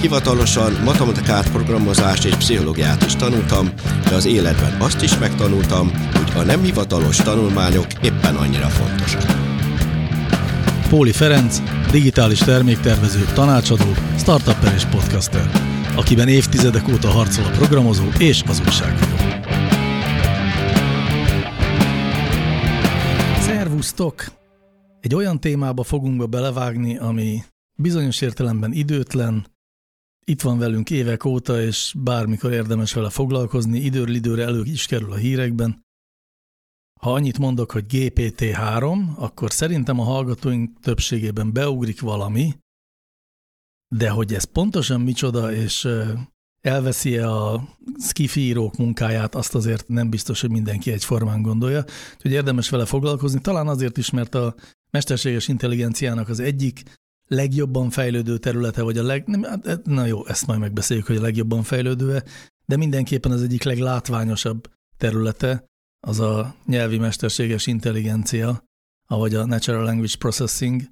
hivatalosan matematikát, programozást és pszichológiát is tanultam, de az életben azt is megtanultam, hogy a nem hivatalos tanulmányok éppen annyira fontosak. Póli Ferenc, digitális terméktervező, tanácsadó, startupper és podcaster, akiben évtizedek óta harcol a programozó és az újságíró. Szervusztok! Egy olyan témába fogunk be belevágni, ami bizonyos értelemben időtlen, itt van velünk évek óta, és bármikor érdemes vele foglalkozni, időről időre elő is kerül a hírekben. Ha annyit mondok, hogy GPT-3, akkor szerintem a hallgatóink többségében beugrik valami, de hogy ez pontosan micsoda, és elveszi-e a skifi írók munkáját, azt azért nem biztos, hogy mindenki egyformán gondolja. Úgyhogy érdemes vele foglalkozni, talán azért is, mert a mesterséges intelligenciának az egyik legjobban fejlődő területe, vagy a leg... Nem, hát, na jó, ezt majd megbeszéljük, hogy a legjobban fejlődő de mindenképpen az egyik leglátványosabb területe az a nyelvi mesterséges intelligencia, vagy a Natural Language Processing,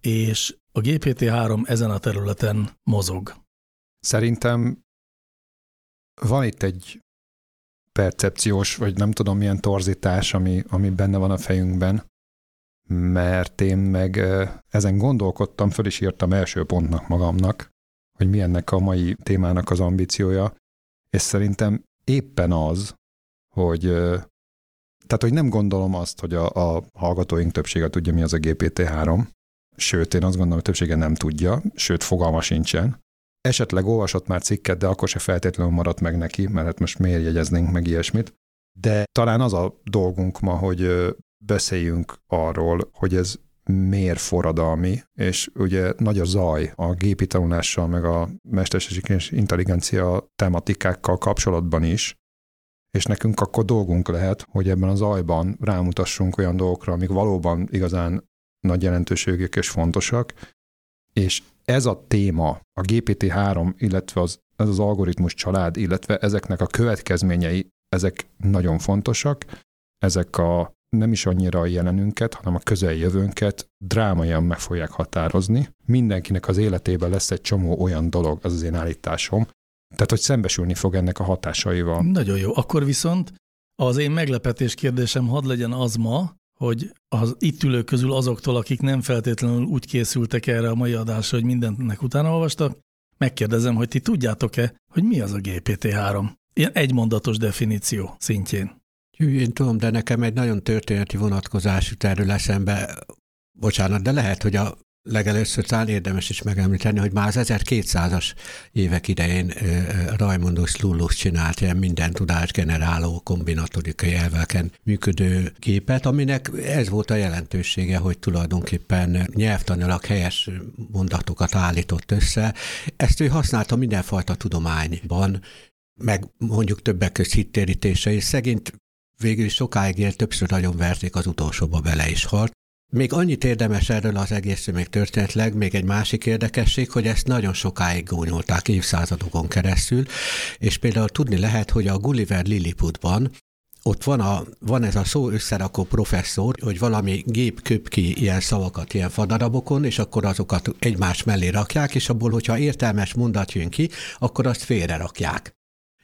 és a GPT-3 ezen a területen mozog. Szerintem van itt egy percepciós, vagy nem tudom milyen torzítás, ami, ami benne van a fejünkben, mert én meg ezen gondolkodtam, föl is írtam első pontnak magamnak, hogy mi ennek a mai témának az ambíciója, és szerintem éppen az, hogy tehát, hogy nem gondolom azt, hogy a, a hallgatóink többsége tudja, mi az a GPT-3, sőt, én azt gondolom, hogy többsége nem tudja, sőt, fogalma sincsen. Esetleg olvasott már cikket, de akkor se feltétlenül maradt meg neki, mert hát most miért jegyeznénk meg ilyesmit. De talán az a dolgunk ma, hogy beszéljünk arról, hogy ez miért forradalmi, és ugye nagy a zaj a gépi tanulással, meg a mesterséges intelligencia tematikákkal kapcsolatban is, és nekünk akkor dolgunk lehet, hogy ebben az zajban rámutassunk olyan dolgokra, amik valóban igazán nagy jelentőségek és fontosak, és ez a téma, a GPT-3, illetve az, ez az algoritmus család, illetve ezeknek a következményei, ezek nagyon fontosak, ezek a nem is annyira a jelenünket, hanem a közeljövőnket drámaian meg fogják határozni. Mindenkinek az életében lesz egy csomó olyan dolog, az az én állításom, tehát hogy szembesülni fog ennek a hatásaival. Nagyon jó. Akkor viszont az én meglepetés kérdésem hadd legyen az ma, hogy az itt ülők közül azoktól, akik nem feltétlenül úgy készültek erre a mai adásra, hogy mindennek utána olvastak, megkérdezem, hogy ti tudjátok-e, hogy mi az a GPT-3? Ilyen egymondatos definíció szintjén. Én tudom, de nekem egy nagyon történeti vonatkozású terül eszembe, bocsánat, de lehet, hogy a legelőször talán érdemes is megemlíteni, hogy már az 1200-as évek idején Raimundus Lullus csinált ilyen minden tudás generáló kombinatorikai elveken működő képet, aminek ez volt a jelentősége, hogy tulajdonképpen nyelvtanilag helyes mondatokat állított össze. Ezt ő használta mindenfajta tudományban, meg mondjuk többek között hittérítése, és szegényt végül is sokáig élt, többször nagyon verték, az utolsóba bele is halt. Még annyit érdemes erről az egész még történetleg, még egy másik érdekesség, hogy ezt nagyon sokáig gúnyolták évszázadokon keresztül, és például tudni lehet, hogy a Gulliver Lilliputban ott van, a, van ez a szó összerakó professzor, hogy valami gép köp ki ilyen szavakat ilyen fadarabokon, és akkor azokat egymás mellé rakják, és abból, hogyha értelmes mondat jön ki, akkor azt félre rakják.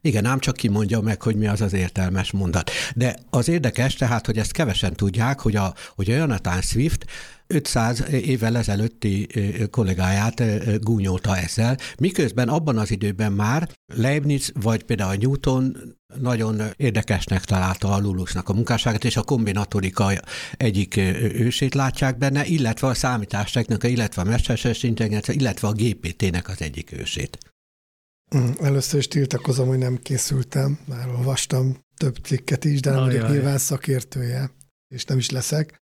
Igen, ám csak kimondja meg, hogy mi az az értelmes mondat. De az érdekes tehát, hogy ezt kevesen tudják, hogy a, hogy a Jonathan Swift 500 évvel ezelőtti kollégáját gúnyolta ezzel, miközben abban az időben már Leibniz vagy például Newton nagyon érdekesnek találta a Lulusnak a munkásságát, és a kombinatorika egyik ősét látják benne, illetve a számítástechnika, illetve a mesterséges intelligencia, illetve a GPT-nek az egyik ősét. Mm, először is tiltakozom, hogy nem készültem, már olvastam több cikket is, de nem vagyok nyilván szakértője, és nem is leszek.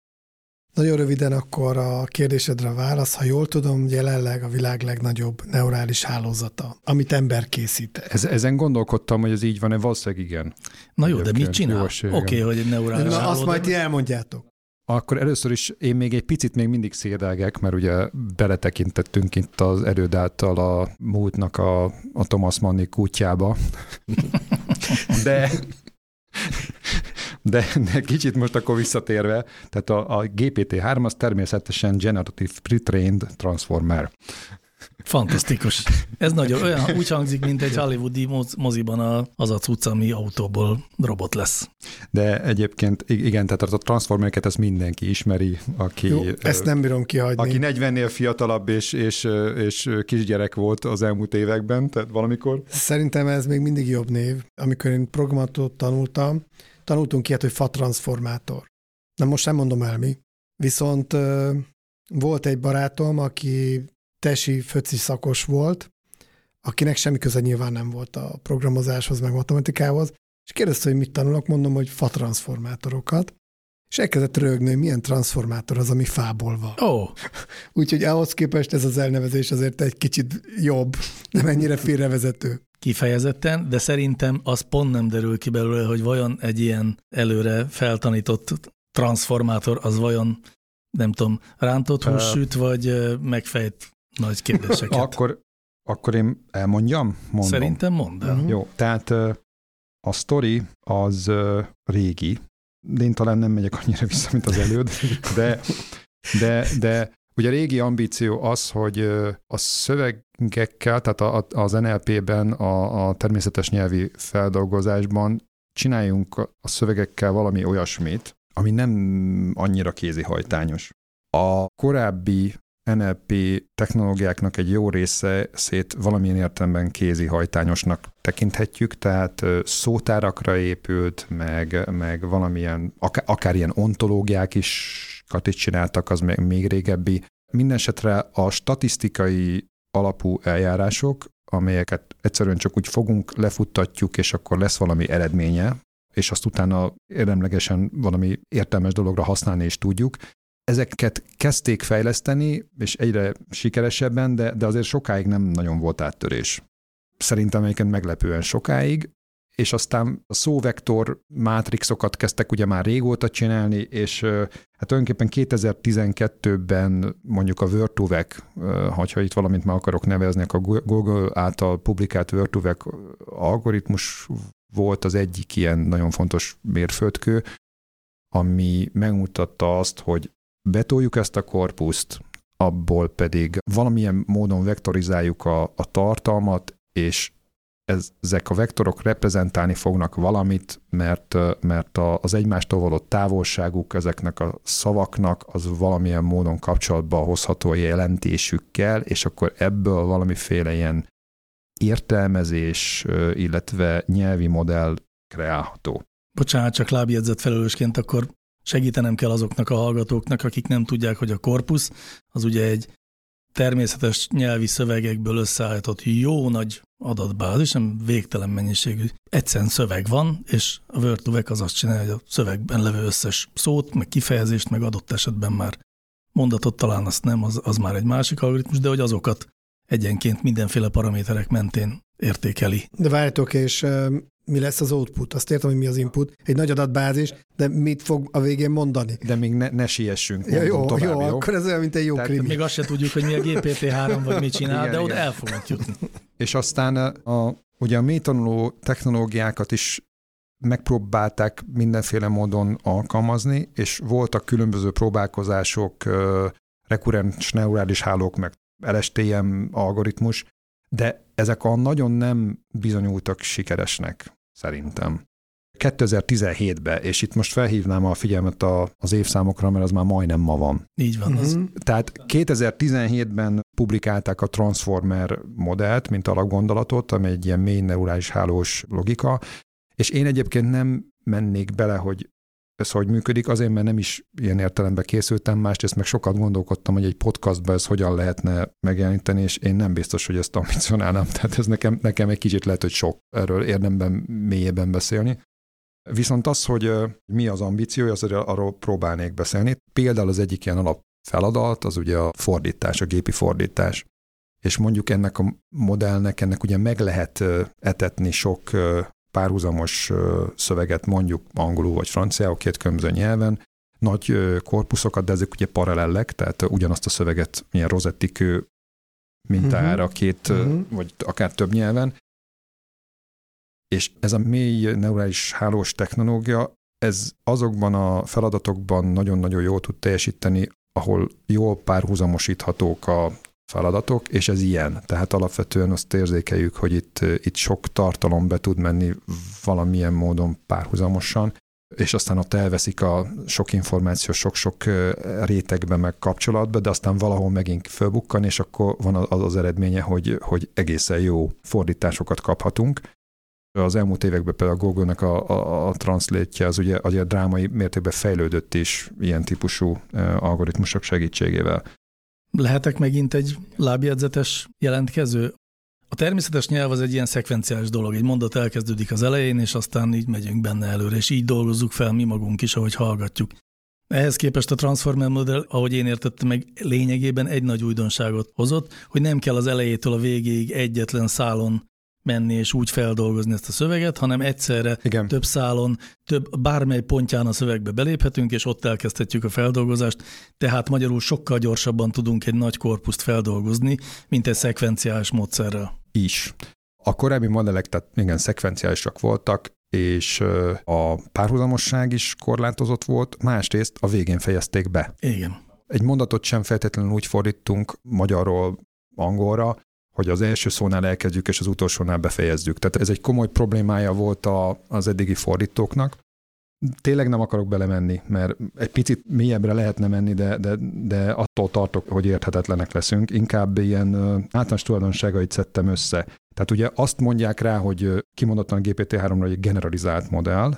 Nagyon röviden akkor a kérdésedre a válasz. Ha jól tudom, jelenleg a világ legnagyobb neurális hálózata, amit ember készít. Ez, ezen gondolkodtam, hogy ez így van-e, valószínűleg igen. Na jó, de mit Egyébként csinál? Oké, okay, hogy egy neurális Na, háló, azt majd ti elmondjátok. Akkor először is én még egy picit még mindig szédelgek, mert ugye beletekintettünk itt az erőd által a múltnak a, a Thomas Manni kutyába. De, de, de kicsit most akkor visszatérve, tehát a, a GPT-3 az természetesen Generative Pre-trained Transformer. Fantasztikus. Ez nagyon olyan, úgy hangzik, mint egy hollywoodi moz- moziban a, az a cucc, ami autóból robot lesz. De egyébként ig- igen, tehát a Transformereket ezt mindenki ismeri, aki, Jó, ezt nem bírom kihagyni. aki 40-nél fiatalabb és, és, és kisgyerek volt az elmúlt években, tehát valamikor. Szerintem ez még mindig jobb név. Amikor én programatot tanultam, tanultunk ilyet, hogy fa transformátor. Na most nem mondom el mi. Viszont volt egy barátom, aki tesi föci szakos volt, akinek semmi köze nyilván nem volt a programozáshoz, meg matematikához, és kérdezte, hogy mit tanulok, mondom, hogy fa transformátorokat, és elkezdett rögni, hogy milyen transformátor az, ami fából van. Ó, oh, Úgyhogy ahhoz képest ez az elnevezés azért egy kicsit jobb, nem ennyire félrevezető. kifejezetten, de szerintem az pont nem derül ki belőle, hogy vajon egy ilyen előre feltanított transformátor, az vajon, nem tudom, rántott hús Ö. süt, vagy megfejt nagy kérdéseket. Akkor, akkor én elmondjam? Mondom. Szerintem mondd el. Mhm. Jó, tehát ö, a sztori az régi, de én talán nem megyek annyira vissza, mint az előd, de, de, de ugye a régi ambíció az, hogy a szövegekkel, tehát a, a- az NLP-ben, a, a természetes nyelvi feldolgozásban csináljunk a a szövegekkel valami olyasmit, ami nem annyira kézihajtányos. A korábbi NLP technológiáknak egy jó része szét valamilyen értelemben kézi hajtányosnak tekinthetjük, tehát szótárakra épült, meg, meg valamilyen, akár, akár ilyen ontológiák is is csináltak, az még, még régebbi. Mindenesetre a statisztikai alapú eljárások, amelyeket egyszerűen csak úgy fogunk, lefuttatjuk, és akkor lesz valami eredménye, és azt utána érdemlegesen valami értelmes dologra használni is tudjuk, ezeket kezdték fejleszteni, és egyre sikeresebben, de, de azért sokáig nem nagyon volt áttörés. Szerintem egyébként meglepően sokáig, és aztán a szóvektor mátrixokat kezdtek ugye már régóta csinálni, és hát tulajdonképpen 2012-ben mondjuk a Word2Vec, ö, hogyha itt valamit meg akarok nevezni, a Google által publikált Word2Vec algoritmus volt az egyik ilyen nagyon fontos mérföldkő, ami megmutatta azt, hogy betoljuk ezt a korpuszt, abból pedig valamilyen módon vektorizáljuk a, a tartalmat, és ez, ezek a vektorok reprezentálni fognak valamit, mert, mert az egymástól való távolságuk ezeknek a szavaknak az valamilyen módon kapcsolatba hozható a jelentésükkel, és akkor ebből valamiféle ilyen értelmezés, illetve nyelvi modell kreálható. Bocsánat, csak lábjegyzett felelősként, akkor segítenem kell azoknak a hallgatóknak, akik nem tudják, hogy a korpusz az ugye egy természetes nyelvi szövegekből összeállított jó nagy adatbázis, nem végtelen mennyiségű. Egyszerűen szöveg van, és a Word2Vec az azt csinálja, hogy a szövegben levő összes szót, meg kifejezést, meg adott esetben már mondatot talán azt nem, az, az már egy másik algoritmus, de hogy azokat egyenként mindenféle paraméterek mentén értékeli. De várjátok, és mi lesz az output? Azt értem, hogy mi az input. Egy nagy adatbázis, de mit fog a végén mondani? De még ne, ne siessünk, Ja, jó, tovább, jó, jó? akkor ez olyan, mint egy jó Tehát krimi. Még azt se tudjuk, hogy mi a GPT-3 vagy mit csinál, Igen, de oda igen. el fogunk jutni. És aztán a, ugye a mélytanuló technológiákat is megpróbálták mindenféle módon alkalmazni, és voltak különböző próbálkozások, ö, rekurrens neurális hálók, meg LSTM algoritmus, de ezek a nagyon nem bizonyultak sikeresnek, szerintem. 2017-ben, és itt most felhívnám a figyelmet a, az évszámokra, mert az már majdnem ma van. Így van. Az, Mhm. Tehát 2017-ben publikálták a Transformer modellt, mint alapgondolatot, ami egy ilyen mély neurális hálós logika, és én egyébként nem mennék bele, hogy ez hogy működik, azért, mert nem is ilyen értelemben készültem, másrészt meg sokat gondolkodtam, hogy egy podcastban ez hogyan lehetne megjeleníteni, és én nem biztos, hogy ezt ambicionálnám, tehát ez nekem, nekem egy kicsit lehet, hogy sok erről érdemben mélyében beszélni. Viszont az, hogy mi az ambíciója, az arról próbálnék beszélni. Például az egyik ilyen alap feladat, az ugye a fordítás, a gépi fordítás. És mondjuk ennek a modellnek, ennek ugye meg lehet etetni sok párhuzamos szöveget, mondjuk angolul vagy franciául, két különböző nyelven, nagy korpuszokat, de ezek ugye paralellek, tehát ugyanazt a szöveget milyen rozettikő mintára uh-huh. két, uh-huh. vagy akár több nyelven. És ez a mély neurális hálós technológia, ez azokban a feladatokban nagyon-nagyon jól tud teljesíteni, ahol jól párhuzamosíthatók a feladatok, és ez ilyen. Tehát alapvetően azt érzékeljük, hogy itt, itt sok tartalom be tud menni valamilyen módon párhuzamosan, és aztán ott elveszik a sok információ sok-sok rétegbe meg kapcsolatba, de aztán valahol megint fölbukkan, és akkor van az az eredménye, hogy, hogy egészen jó fordításokat kaphatunk. Az elmúlt években például a Google-nek a, a, a translate az ugye, ugye drámai mértékben fejlődött is ilyen típusú algoritmusok segítségével. Lehetek megint egy lábjegyzetes jelentkező? A természetes nyelv az egy ilyen szekvenciális dolog, egy mondat elkezdődik az elején, és aztán így megyünk benne előre, és így dolgozzuk fel mi magunk is, ahogy hallgatjuk. Ehhez képest a Transformer modell, ahogy én értettem meg, lényegében egy nagy újdonságot hozott, hogy nem kell az elejétől a végéig egyetlen szálon menni és úgy feldolgozni ezt a szöveget, hanem egyszerre Igen. több szálon, több bármely pontján a szövegbe beléphetünk, és ott elkezdhetjük a feldolgozást, tehát magyarul sokkal gyorsabban tudunk egy nagy korpuszt feldolgozni, mint egy szekvenciális módszerrel. Is. A korábbi modellek, tehát igen, szekvenciálisak voltak, és a párhuzamosság is korlátozott volt, másrészt a végén fejezték be. Igen. Egy mondatot sem feltétlenül úgy fordítunk magyarról angolra, hogy az első szónál elkezdjük, és az utolsónál befejezzük. Tehát ez egy komoly problémája volt a, az eddigi fordítóknak. Tényleg nem akarok belemenni, mert egy picit mélyebbre lehetne menni, de, de, de attól tartok, hogy érthetetlenek leszünk. Inkább ilyen általános tulajdonságait szedtem össze. Tehát ugye azt mondják rá, hogy kimondottan a GPT-3-ra egy generalizált modell,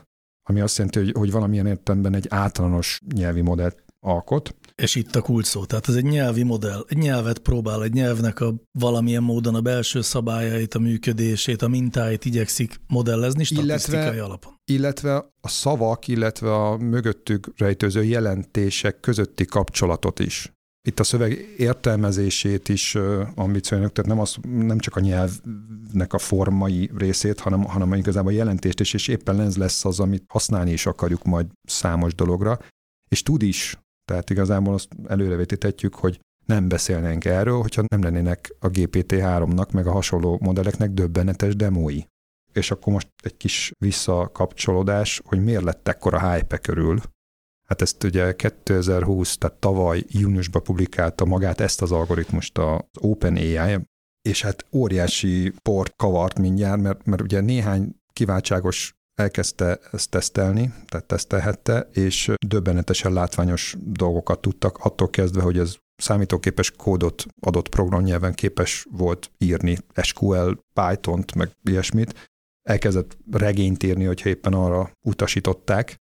ami azt jelenti, hogy, hogy valamilyen értelemben egy általános nyelvi modellt alkot. És itt a kulcs szó. Tehát ez egy nyelvi modell. Egy nyelvet próbál, egy nyelvnek a valamilyen módon a belső szabályait, a működését, a mintáit igyekszik modellezni statisztikai illetve, alapon. Illetve a szavak, illetve a mögöttük rejtőző jelentések közötti kapcsolatot is. Itt a szöveg értelmezését is ambicionáljuk, tehát nem, az, nem csak a nyelvnek a formai részét, hanem, hanem igazából a jelentést is, és éppen ez lesz az, amit használni is akarjuk majd számos dologra, és tud is tehát igazából azt előrevetítetjük, hogy nem beszélnénk erről, hogyha nem lennének a GPT-3-nak, meg a hasonló modelleknek döbbenetes demói. És akkor most egy kis visszakapcsolódás, hogy miért lett ekkora hype körül. Hát ezt ugye 2020, tehát tavaly júniusban publikálta magát ezt az algoritmust az OpenAI, és hát óriási port kavart mindjárt, mert, mert ugye néhány kiváltságos elkezdte ezt tesztelni, tehát tesztelhette, és döbbenetesen látványos dolgokat tudtak, attól kezdve, hogy ez számítógépes kódot adott programnyelven képes volt írni, SQL, Python-t, meg ilyesmit, elkezdett regényt írni, hogyha éppen arra utasították,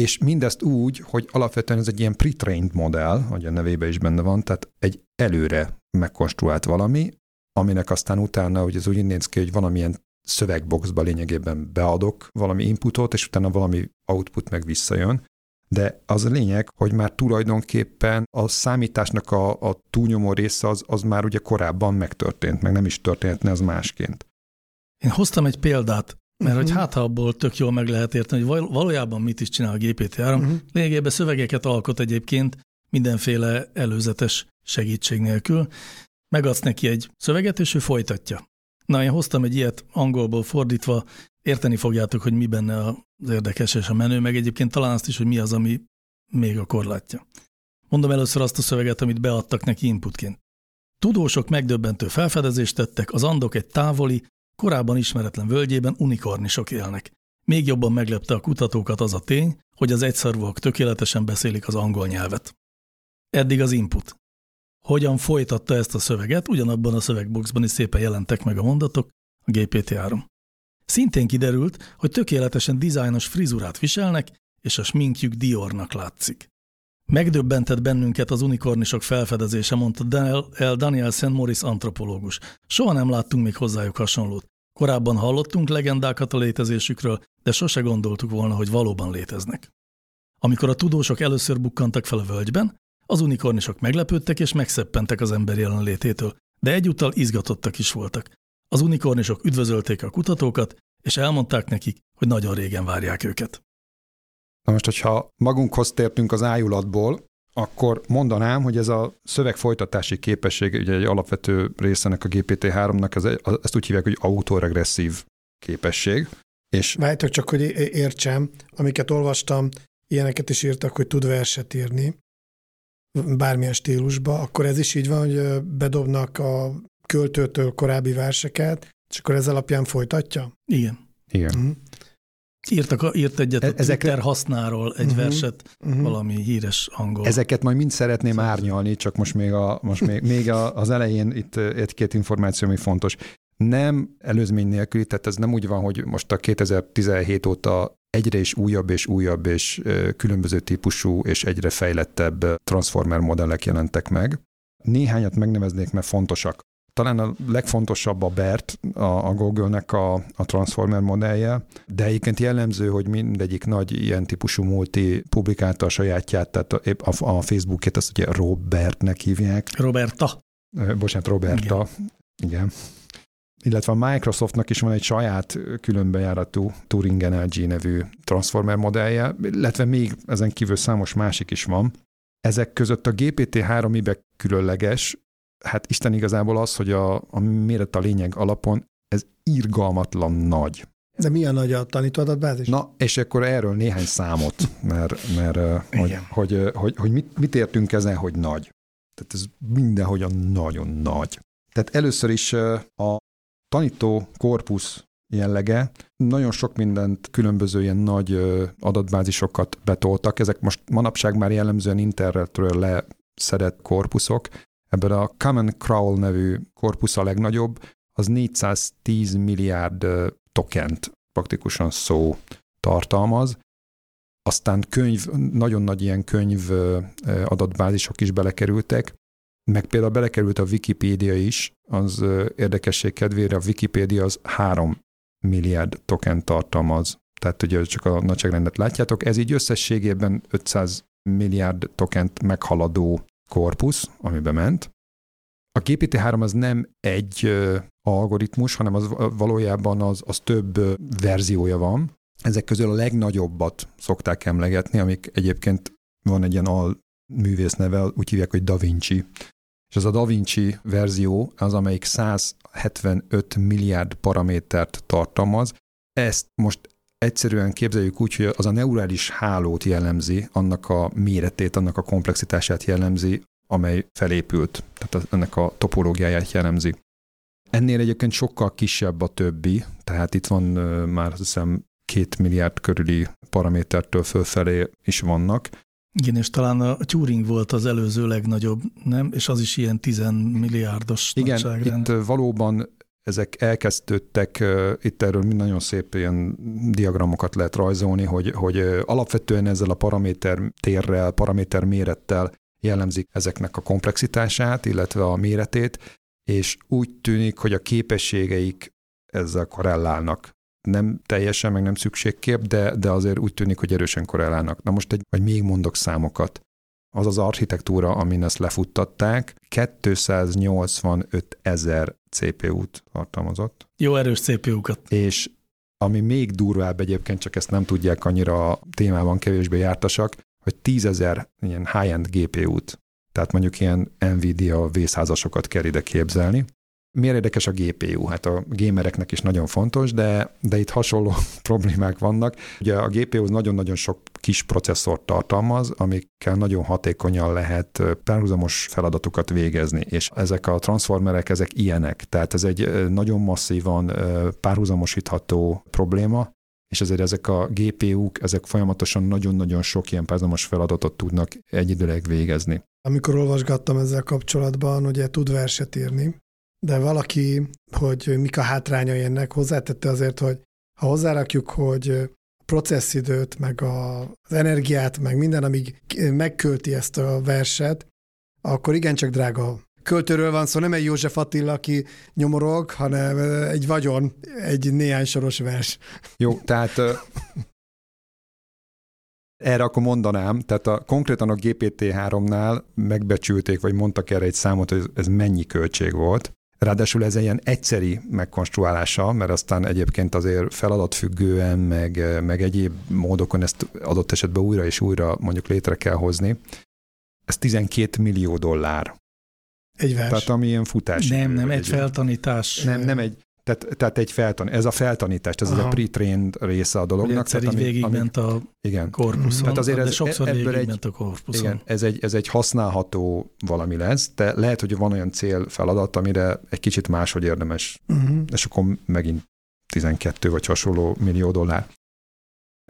és mindezt úgy, hogy alapvetően ez egy ilyen pre-trained modell, hogy a nevében is benne van, tehát egy előre megkonstruált valami, aminek aztán utána, hogy ez úgy néz ki, hogy valamilyen szövegboxba lényegében beadok valami inputot, és utána valami output meg visszajön. De az a lényeg, hogy már tulajdonképpen a számításnak a, a túlnyomó része az, az már ugye korábban megtörtént, meg nem is történhetne az másként. Én hoztam egy példát, mert uh-huh. hogy hát abból tök jól meg lehet érteni, hogy valójában mit is csinál a GPT-3. Uh-huh. Lényegében szövegeket alkot egyébként mindenféle előzetes segítség nélkül. Megadsz neki egy szöveget, és ő folytatja. Na, én hoztam egy ilyet angolból fordítva, érteni fogjátok, hogy mi benne az érdekes és a menő, meg egyébként talán azt is, hogy mi az, ami még a korlátja. Mondom először azt a szöveget, amit beadtak neki inputként. Tudósok megdöbbentő felfedezést tettek, az andok egy távoli, korábban ismeretlen völgyében unikornisok élnek. Még jobban meglepte a kutatókat az a tény, hogy az egyszarvúak tökéletesen beszélik az angol nyelvet. Eddig az input hogyan folytatta ezt a szöveget, ugyanabban a szövegboxban is szépen jelentek meg a mondatok, a GPT-3. Szintén kiderült, hogy tökéletesen dizájnos frizurát viselnek, és a sminkjük Diornak látszik. Megdöbbentett bennünket az unikornisok felfedezése, mondta Daniel, L. Daniel St. Morris antropológus. Soha nem láttunk még hozzájuk hasonlót. Korábban hallottunk legendákat a létezésükről, de sose gondoltuk volna, hogy valóban léteznek. Amikor a tudósok először bukkantak fel a völgyben, az unikornisok meglepődtek és megszeppentek az ember jelenlététől, de egyúttal izgatottak is voltak. Az unikornisok üdvözölték a kutatókat, és elmondták nekik, hogy nagyon régen várják őket. Na most, hogyha magunkhoz tértünk az ájulatból, akkor mondanám, hogy ez a szöveg folytatási képesség, ugye egy alapvető részenek a GPT-3-nak, ez, ezt úgy hívják, hogy autoregresszív képesség. És... Várjátok csak, hogy értsem, amiket olvastam, ilyeneket is írtak, hogy tud verset írni, bármilyen stílusba, akkor ez is így van, hogy bedobnak a költőtől korábbi verseket, és akkor ez alapján folytatja? Igen. Igen. Uh-huh. Írtak, írt egyet a Ezekre... Twitter hasznáról egy uh-huh. verset, uh-huh. valami híres angol. Ezeket majd mind szeretném szóval. árnyalni, csak most még, a, most még, még a, az elején itt egy-két információ, ami fontos. Nem előzmény nélkül, tehát ez nem úgy van, hogy most a 2017 óta egyre is újabb és újabb és különböző típusú és egyre fejlettebb transformer modellek jelentek meg. Néhányat megneveznék, mert fontosak. Talán a legfontosabb a BERT, a, a Google-nek a, a Transformer modellje, de egyébként jellemző, hogy mindegyik nagy ilyen típusú multi publikálta a sajátját, tehát a, a, a Facebookét azt ugye Robertnek hívják. Roberta. Bocsánat, Roberta. Igen. Igen illetve a Microsoftnak is van egy saját különbejáratú Turing NLG nevű transformer modellje, illetve még ezen kívül számos másik is van. Ezek között a GPT-3 mibe különleges, hát Isten igazából az, hogy a, a méret a lényeg alapon ez irgalmatlan nagy. De mi a nagy a tanító adatbázis? Na, és akkor erről néhány számot, mert, mert hogy, hogy, hogy, hogy mit, mit értünk ezen, hogy nagy. Tehát ez mindenhogyan nagyon nagy. Tehát először is a tanító korpusz jellege. Nagyon sok mindent, különböző ilyen nagy adatbázisokat betoltak. Ezek most manapság már jellemzően internetről leszedett korpuszok. Ebben a Common Crawl nevű korpusz a legnagyobb, az 410 milliárd tokent praktikusan szó tartalmaz. Aztán könyv, nagyon nagy ilyen könyv adatbázisok is belekerültek, meg például belekerült a Wikipédia is, az érdekesség kedvére a Wikipédia az 3 milliárd token tartalmaz. Tehát ugye csak a nagyságrendet látjátok, ez így összességében 500 milliárd tokent meghaladó korpusz, amibe ment. A GPT-3 az nem egy algoritmus, hanem az valójában az, az több verziója van. Ezek közül a legnagyobbat szokták emlegetni, amik egyébként van egy ilyen al művész neve, úgy hívják, hogy Da Vinci és az a Da Vinci verzió az, amelyik 175 milliárd paramétert tartalmaz. Ezt most egyszerűen képzeljük úgy, hogy az a neurális hálót jellemzi, annak a méretét, annak a komplexitását jellemzi, amely felépült, tehát ennek a topológiáját jellemzi. Ennél egyébként sokkal kisebb a többi, tehát itt van már azt hiszem két milliárd körüli paramétertől fölfelé is vannak, igen, és talán a Turing volt az előző legnagyobb, nem? És az is ilyen 10 milliárdos Igen, nagyságrend. itt valóban ezek elkezdődtek, itt erről nagyon szép ilyen diagramokat lehet rajzolni, hogy, hogy alapvetően ezzel a paraméter térrel, paraméter mérettel jellemzik ezeknek a komplexitását, illetve a méretét, és úgy tűnik, hogy a képességeik ezzel korrelálnak nem teljesen, meg nem szükségkép, de, de azért úgy tűnik, hogy erősen korrelálnak. Na most egy, vagy még mondok számokat. Az az architektúra, amin ezt lefuttatták, 285 ezer CPU-t tartalmazott. Jó erős CPU-kat. És ami még durvább egyébként, csak ezt nem tudják annyira a témában kevésbé jártasak, hogy 10 ezer ilyen high-end GPU-t, tehát mondjuk ilyen Nvidia vészházasokat kell ide képzelni, Miért érdekes a GPU? Hát a gamereknek is nagyon fontos, de, de itt hasonló problémák vannak. Ugye a GPU nagyon-nagyon sok kis processzort tartalmaz, amikkel nagyon hatékonyan lehet párhuzamos feladatokat végezni, és ezek a transformerek, ezek ilyenek. Tehát ez egy nagyon masszívan párhuzamosítható probléma, és ezért ezek a GPU-k, ezek folyamatosan nagyon-nagyon sok ilyen párhuzamos feladatot tudnak egyidőleg végezni. Amikor olvasgattam ezzel kapcsolatban, ugye tud verset írni, de valaki, hogy mik a hátrányai ennek, hozzátette azért, hogy ha hozzárakjuk, hogy a processzidőt, meg a, az energiát, meg minden, amíg megkölti ezt a verset, akkor igencsak drága költőről van szó, nem egy József Attila, aki nyomorog, hanem egy vagyon, egy néhány soros vers. Jó, tehát erre akkor mondanám, tehát a, konkrétan a GPT-3-nál megbecsülték, vagy mondtak erre egy számot, hogy ez mennyi költség volt. Ráadásul ez egy ilyen egyszeri megkonstruálása, mert aztán egyébként azért feladatfüggően, meg, meg egyéb módokon ezt adott esetben újra és újra mondjuk létre kell hozni. Ez 12 millió dollár. Egy vers. Tehát ami ilyen futás. Nem, nem, egy feltanítás. Nem, nem egy, tehát, tehát egy feltan, ez a feltanítás, ez Aha. a pre-trained része a dolognak. Egyszer tehát, így végigment a igen. korpuszon, tehát azért ez, de sokszor ebből egy, a korpuszon. Igen, ez egy, ez egy használható valami lesz, de lehet, hogy van olyan cél feladat, amire egy kicsit máshogy érdemes, uh-huh. és akkor megint 12 vagy hasonló millió dollár.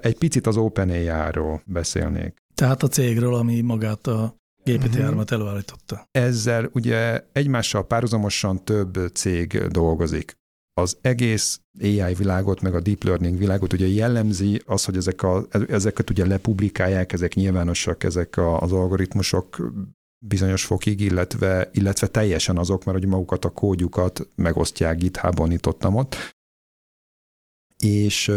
Egy picit az OpenAI-ról beszélnék. Tehát a cégről, ami magát a GPT-3-at uh-huh. előállította. Ezzel ugye egymással párhuzamosan több cég dolgozik az egész AI világot, meg a deep learning világot ugye jellemzi az, hogy ezek a, ezeket ugye lepublikálják, ezek nyilvánosak, ezek a, az algoritmusok bizonyos fokig, illetve, illetve teljesen azok, mert hogy magukat a kódjukat megosztják GitHub-on itt ott, ott. És,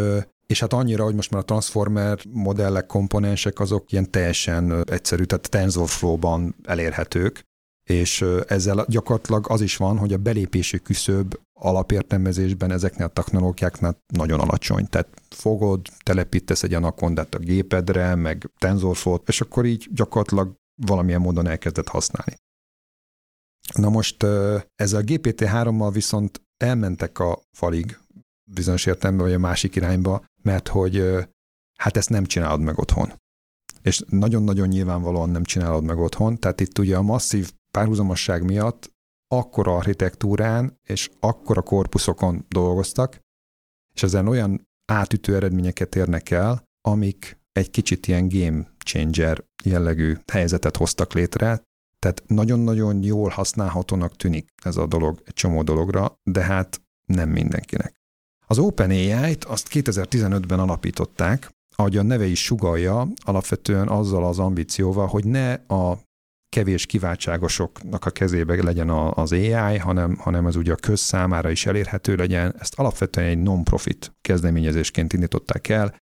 és hát annyira, hogy most már a transformer modellek, komponensek azok ilyen teljesen egyszerű, tehát TensorFlow-ban elérhetők, és ezzel gyakorlatilag az is van, hogy a belépési küszöb alapértelmezésben ezeknél a technológiáknál nagyon alacsony. Tehát fogod, telepítesz egy anakondát a gépedre, meg TensorFlow, és akkor így gyakorlatilag valamilyen módon elkezdett használni. Na most ezzel a GPT-3-mal viszont elmentek a falig, bizonyos értelemben, vagy a másik irányba, mert hogy hát ezt nem csinálod meg otthon. És nagyon-nagyon nyilvánvalóan nem csinálod meg otthon, tehát itt ugye a masszív párhuzamosság miatt akkora architektúrán és akkora korpuszokon dolgoztak, és ezen olyan átütő eredményeket érnek el, amik egy kicsit ilyen game changer jellegű helyzetet hoztak létre, tehát nagyon-nagyon jól használhatónak tűnik ez a dolog egy csomó dologra, de hát nem mindenkinek. Az OpenAI-t azt 2015-ben alapították, ahogy a neve is sugalja, alapvetően azzal az ambícióval, hogy ne a kevés kiváltságosoknak a kezébe legyen az AI, hanem, hanem ez ugye a közszámára is elérhető legyen. Ezt alapvetően egy non-profit kezdeményezésként indították el.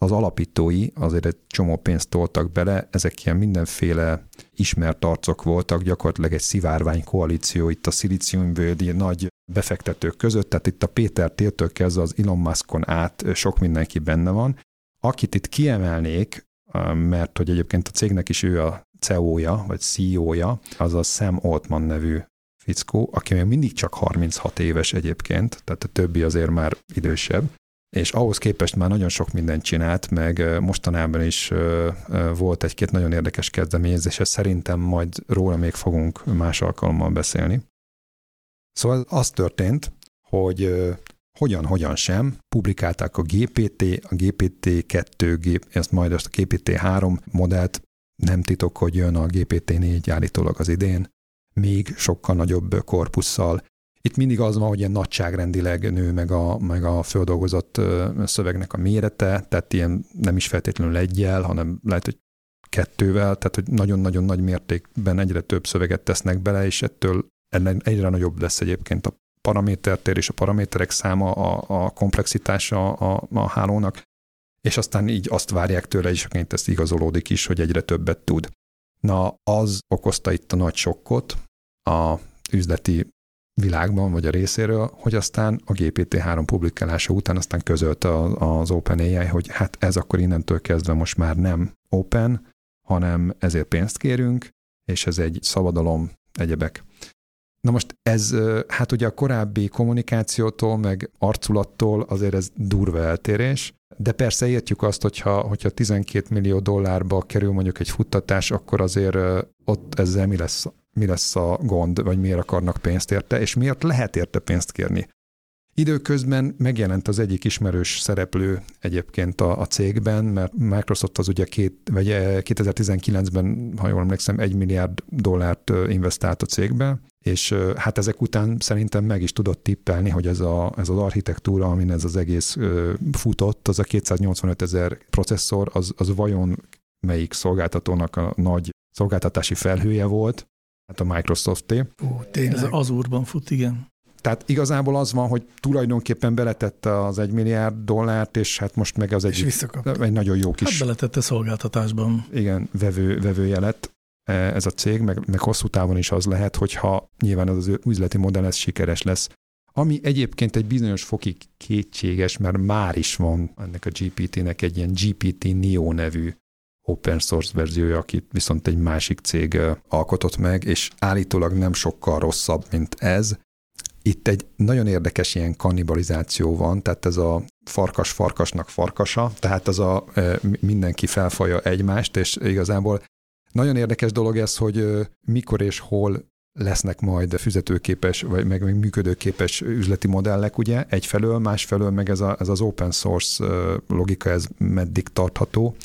Az alapítói azért egy csomó pénzt toltak bele, ezek ilyen mindenféle ismert arcok voltak, gyakorlatilag egy szivárvány koalíció itt a szilíciumvölgyi nagy befektetők között, tehát itt a Péter Téltől kezdve az Elon Muskon át sok mindenki benne van. Akit itt kiemelnék, mert hogy egyébként a cégnek is ő a CEO-ja, vagy CEO-ja, az a Sam Altman nevű fickó, aki még mindig csak 36 éves egyébként, tehát a többi azért már idősebb, és ahhoz képest már nagyon sok mindent csinált, meg mostanában is volt egy-két nagyon érdekes kezdeményezés, és szerintem majd róla még fogunk más alkalommal beszélni. Szóval az történt, hogy hogyan-hogyan sem, publikálták a GPT, a GPT-2, ezt majd azt a GPT-3 modellt nem titok, hogy jön a GPT-4 állítólag az idén, még sokkal nagyobb korpusszal. Itt mindig az van, hogy ilyen nagyságrendileg nő meg a, meg a földolgozott szövegnek a mérete, tehát ilyen nem is feltétlenül egyel, hanem lehet, hogy kettővel, tehát hogy nagyon-nagyon nagy mértékben egyre több szöveget tesznek bele, és ettől egyre nagyobb lesz egyébként a paramétertér és a paraméterek száma, a, a komplexitása a, a hálónak és aztán így azt várják tőle, és aként ezt igazolódik is, hogy egyre többet tud. Na, az okozta itt a nagy sokkot a üzleti világban, vagy a részéről, hogy aztán a GPT-3 publikálása után aztán közölte az OpenAI, hogy hát ez akkor innentől kezdve most már nem open, hanem ezért pénzt kérünk, és ez egy szabadalom, egyebek. Na most ez, hát ugye a korábbi kommunikációtól, meg arculattól azért ez durva eltérés, de persze értjük azt, hogyha, hogyha 12 millió dollárba kerül mondjuk egy futtatás, akkor azért ott ezzel mi lesz, mi lesz a gond, vagy miért akarnak pénzt érte, és miért lehet érte pénzt kérni. Időközben megjelent az egyik ismerős szereplő egyébként a, a cégben, mert Microsoft az ugye két, vagy 2019-ben, ha jól emlékszem, egy milliárd dollárt investált a cégbe, és hát ezek után szerintem meg is tudott tippelni, hogy ez, a, ez az architektúra, amin ez az egész futott, az a 285 ezer processzor, az, az vajon melyik szolgáltatónak a nagy szolgáltatási felhője volt, hát a Microsoft-é. Ó, Ez tényleg. az úrban fut, igen. Tehát igazából az van, hogy tulajdonképpen beletette az egy milliárd dollárt, és hát most meg az És egy, egy nagyon jó Hát kis beletette szolgáltatásban. igen, vevő, vevője lett ez a cég, meg, meg hosszú távon is az lehet, hogyha nyilván az, az üzleti modell ez sikeres lesz. Ami egyébként egy bizonyos fokig kétséges, mert már is van ennek a GPT-nek egy ilyen GPT Neo nevű open source verziója, akit viszont egy másik cég ö, alkotott meg, és állítólag nem sokkal rosszabb, mint ez. Itt egy nagyon érdekes ilyen kannibalizáció van, tehát ez a farkas farkasnak farkasa, tehát az a ö, mindenki felfaja egymást, és igazából nagyon érdekes dolog ez, hogy mikor és hol lesznek majd fizetőképes, vagy meg, meg működőképes üzleti modellek, ugye, egyfelől, másfelől meg ez, a, ez az open source logika, ez meddig tartható.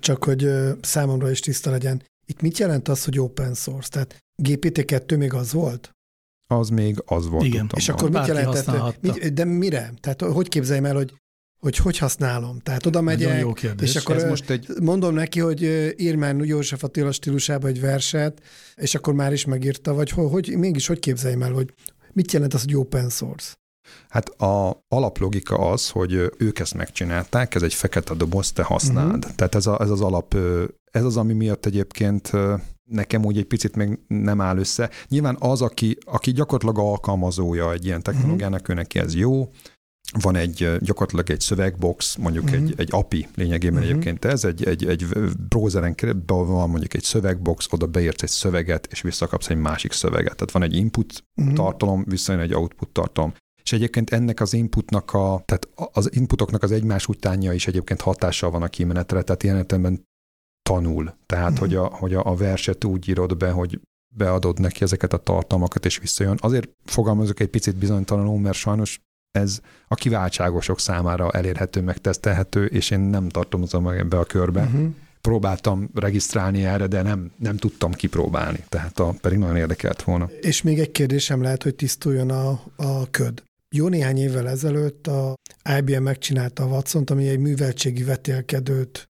Csak hogy számomra is tiszta legyen. Itt mit jelent az, hogy open source? Tehát GPT-2 még az volt? Az még az volt. Igen. És akkor mit jelentett? Mit, de mire? Tehát hogy képzeljem el, hogy hogy, hogy használom? Tehát oda Nagyon megyek, jó kérdés. és akkor ez most egy mondom neki, hogy ö, írj már József Attila stílusába egy verset, és akkor már is megírta, vagy hogy, hogy mégis hogy képzeljem el, hogy mit jelent az, hogy open source? Hát a alaplogika az, hogy ők ezt megcsinálták, ez egy fekete doboz, te használd. Mhm. Uh-huh. Tehát ez, a, ez az alap, ez az, ami miatt egyébként nekem úgy egy picit még nem áll össze. Nyilván az, aki, aki gyakorlatilag alkalmazója egy ilyen technológiának, uh-huh. ő neki ez jó, van egy gyakorlatilag egy szövegbox, mondjuk Mhm. uh-huh. egy, egy API lényegében Mhm. uh-huh. egyébként ez, egy, egy, egy browseren keresztül van mondjuk egy szövegbox, oda beírsz egy szöveget, és visszakapsz egy másik szöveget. Tehát van egy input Mhm. tartalom, visszajön egy output tartalom. És egyébként ennek az inputnak a, tehát az inputoknak az egymás utánja is egyébként hatással van a kimenetre, tehát ilyen értelemben tanul. Tehát, Mhm. hogy, a, hogy a, a verset úgy írod be, hogy beadod neki ezeket a tartalmakat, és visszajön. Azért fogalmazok egy picit bizonytalanul, mert sajnos ez a kiváltságosok számára elérhető, megtesztelhető, és én nem tartozom meg ebbe a körbe. Uh-huh. Próbáltam regisztrálni erre, de nem, nem tudtam kipróbálni, tehát a, pedig nagyon érdekelt volna. És még egy kérdésem lehet, hogy tisztuljon a, a köd. Jó néhány évvel ezelőtt a IBM megcsinálta a watson ami egy műveltségi vetélkedőt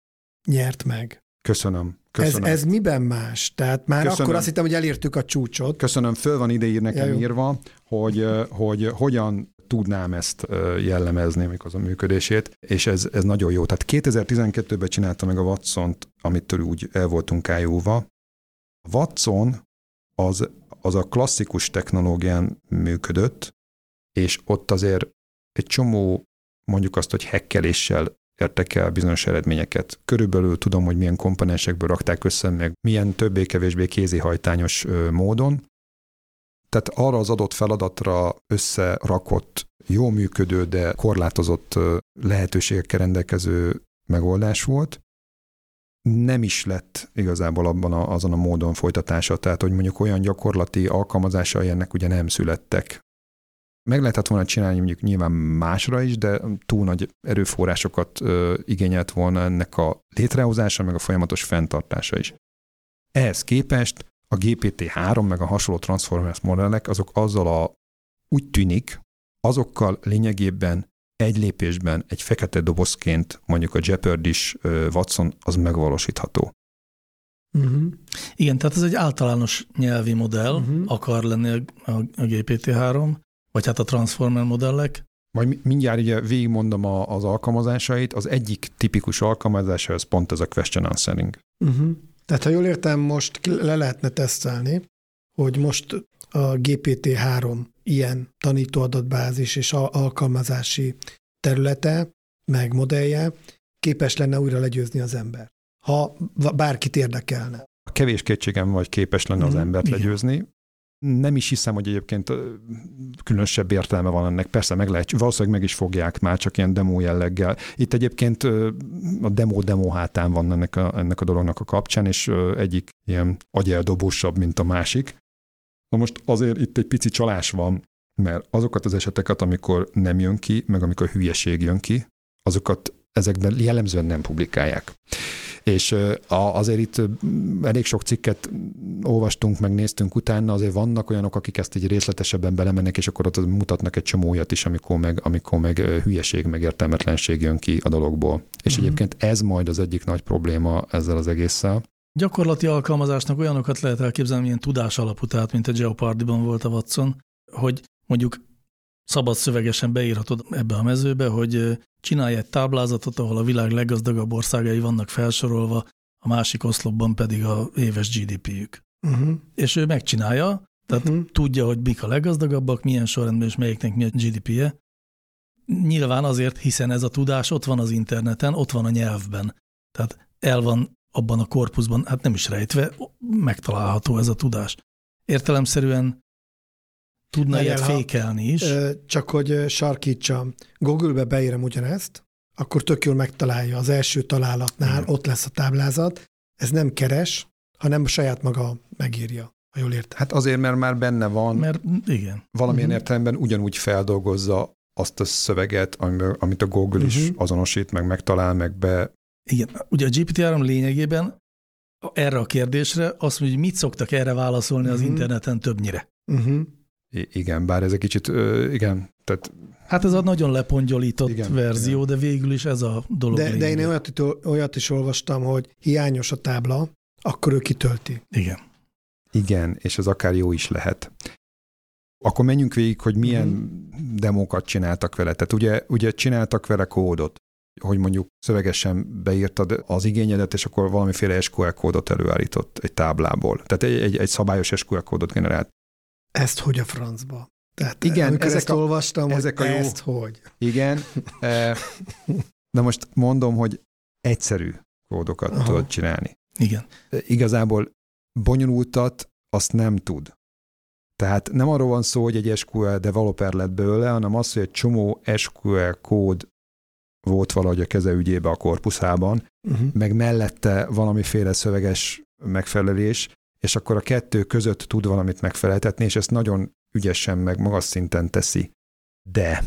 nyert meg. Köszönöm. Ez, Köszönöm. ez miben más? Tehát már Köszönöm. akkor azt hittem, hogy elértük a csúcsot. Köszönöm, föl van ide ír nekem Ja, jó. írva, hogy, hogy hogyan tudnám ezt jellemezni, mikor az a működését, és ez, ez nagyon jó. Tehát 2012-ben csinálta meg a watson amitől úgy el voltunk ájúva. A Watson az, az a klasszikus technológián működött, és ott azért egy csomó, mondjuk azt, hogy hekkeléssel értek el bizonyos eredményeket. Körülbelül tudom, hogy milyen komponensekből rakták össze, meg milyen többé-kevésbé kézihajtányos módon. Tehát arra az adott feladatra összerakott, jó működő, de korlátozott lehetőségekkel rendelkező megoldás volt. Nem is lett igazából abban a, azon a módon folytatása, tehát hogy mondjuk olyan gyakorlati alkalmazásai ennek ugye nem születtek. Meg lehetett volna csinálni mondjuk nyilván másra is, de túl nagy erőforrásokat ö, igényelt volna ennek a létrehozása, meg a folyamatos fenntartása is. Ehhez képest a GPT-3 meg a hasonló Transformers modellek, azok azzal a, úgy tűnik, azokkal lényegében egy lépésben, egy fekete dobozként mondjuk a Jeopardy is Watson, az megvalósítható. Uh-huh. Igen, tehát ez egy általános nyelvi modell, uh-huh. akar lenni a, a, a GPT-3, vagy hát a Transformer modellek. Majd mi- mindjárt ugye végigmondom a, az alkalmazásait. Az egyik tipikus alkalmazása, ez pont ez a question answering. Uh-huh. Tehát ha jól értem, most le lehetne tesztelni, hogy most a GPT-3 ilyen tanítóadatbázis és alkalmazási területe, meg modellje képes lenne újra legyőzni az ember. Ha bárkit érdekelne. Kevés kétségem vagy képes lenne az Mhm, embert legyőzni. Nem is hiszem, hogy egyébként különösebb értelme van ennek. Persze meg lehet, valószínűleg meg is fogják már csak ilyen demo jelleggel. Itt egyébként a demo demo hátán van ennek a, ennek a dolognak a kapcsán, és egyik ilyen agyeldobósabb, mint a másik. Na most azért itt egy pici csalás van, mert azokat az eseteket, amikor nem jön ki, meg amikor hülyeség jön ki, azokat ezekben jellemzően nem publikálják. És azért itt elég sok cikket olvastunk, meg néztünk utána, azért vannak olyanok, akik ezt egy részletesebben belemennek, és akkor ott mutatnak egy csomó olyat is, amikor meg, amikor meg hülyeség, meg értelmetlenség jön ki a dologból. És Mhm. egyébként ez majd az egyik nagy probléma ezzel az egésszel, Gyakorlati alkalmazásnak olyanokat lehet elképzelni, milyen tudás alapú, tehát mint a Jeopardy-ban volt a Watson, hogy mondjuk szabad szövegesen beírhatod ebbe a mezőbe, hogy csinálj egy táblázatot, ahol a világ leggazdagabb országai vannak felsorolva, a másik oszlopban pedig a éves GDP-jük. Uh-huh. És ő megcsinálja, tehát uh-huh. tudja, hogy mik a leggazdagabbak, milyen sorrendben és melyiknek mi a GDP-je. Nyilván azért, hiszen ez a tudás ott van az interneten, ott van a nyelvben. Tehát el van abban a korpuszban, hát nem is rejtve, megtalálható ez a tudás. Értelemszerűen tudna ilyet fékelni is. Csak hogy sarkítsam, Google-be beírem ugyanezt, akkor tök jól megtalálja az első találatnál, hmm. ott lesz a táblázat. Ez nem keres, hanem saját maga megírja, ha jól értem. Hát azért, mert már benne van. Mert igen. Valamilyen uh-huh. értelemben ugyanúgy feldolgozza azt a szöveget, amit a Google uh-huh. is mhm. azonosít, meg megtalál, meg be. Igen, ugye a GPT-3 lényegében erre a kérdésre azt mondja, hogy mit szoktak erre válaszolni uh-huh. az interneten többnyire. Uh-huh. I- igen, bár ez egy kicsit, igen, tehát Hát ez a nagyon lepongyolított igen, verzió, igen. de végül is ez a dolog. De, de én olyat, olyat is olvastam, hogy hiányos a tábla, akkor ő kitölti. Igen. Igen, és ez akár jó is lehet. Akkor menjünk végig, hogy milyen uh-huh. demókat csináltak vele. Tehát ugye, ugye csináltak vele kódot, hogy mondjuk szövegesen beírtad az igényedet, és akkor valamiféle SQL kódot előállított egy táblából. Tehát egy, egy, egy szabályos SQL kódot generált. Ezt hogy a francba? Tehát Igen, ezek ezt a, olvastam, ezek hogy a jó, ezt hogy. Igen, e, de most mondom, hogy egyszerű kódokat Aha. tudod csinálni. Igen. E, igazából bonyolultat azt nem tud. Tehát nem arról van szó, hogy egy SQL developer lett belőle, hanem az, hogy egy csomó SQL kód volt valahogy a keze ügyébe a korpuszában, uh-huh. meg mellette valamiféle szöveges megfelelés, és akkor a kettő között tud valamit megfeleltetni, és ezt nagyon ügyesen meg magas szinten teszi. De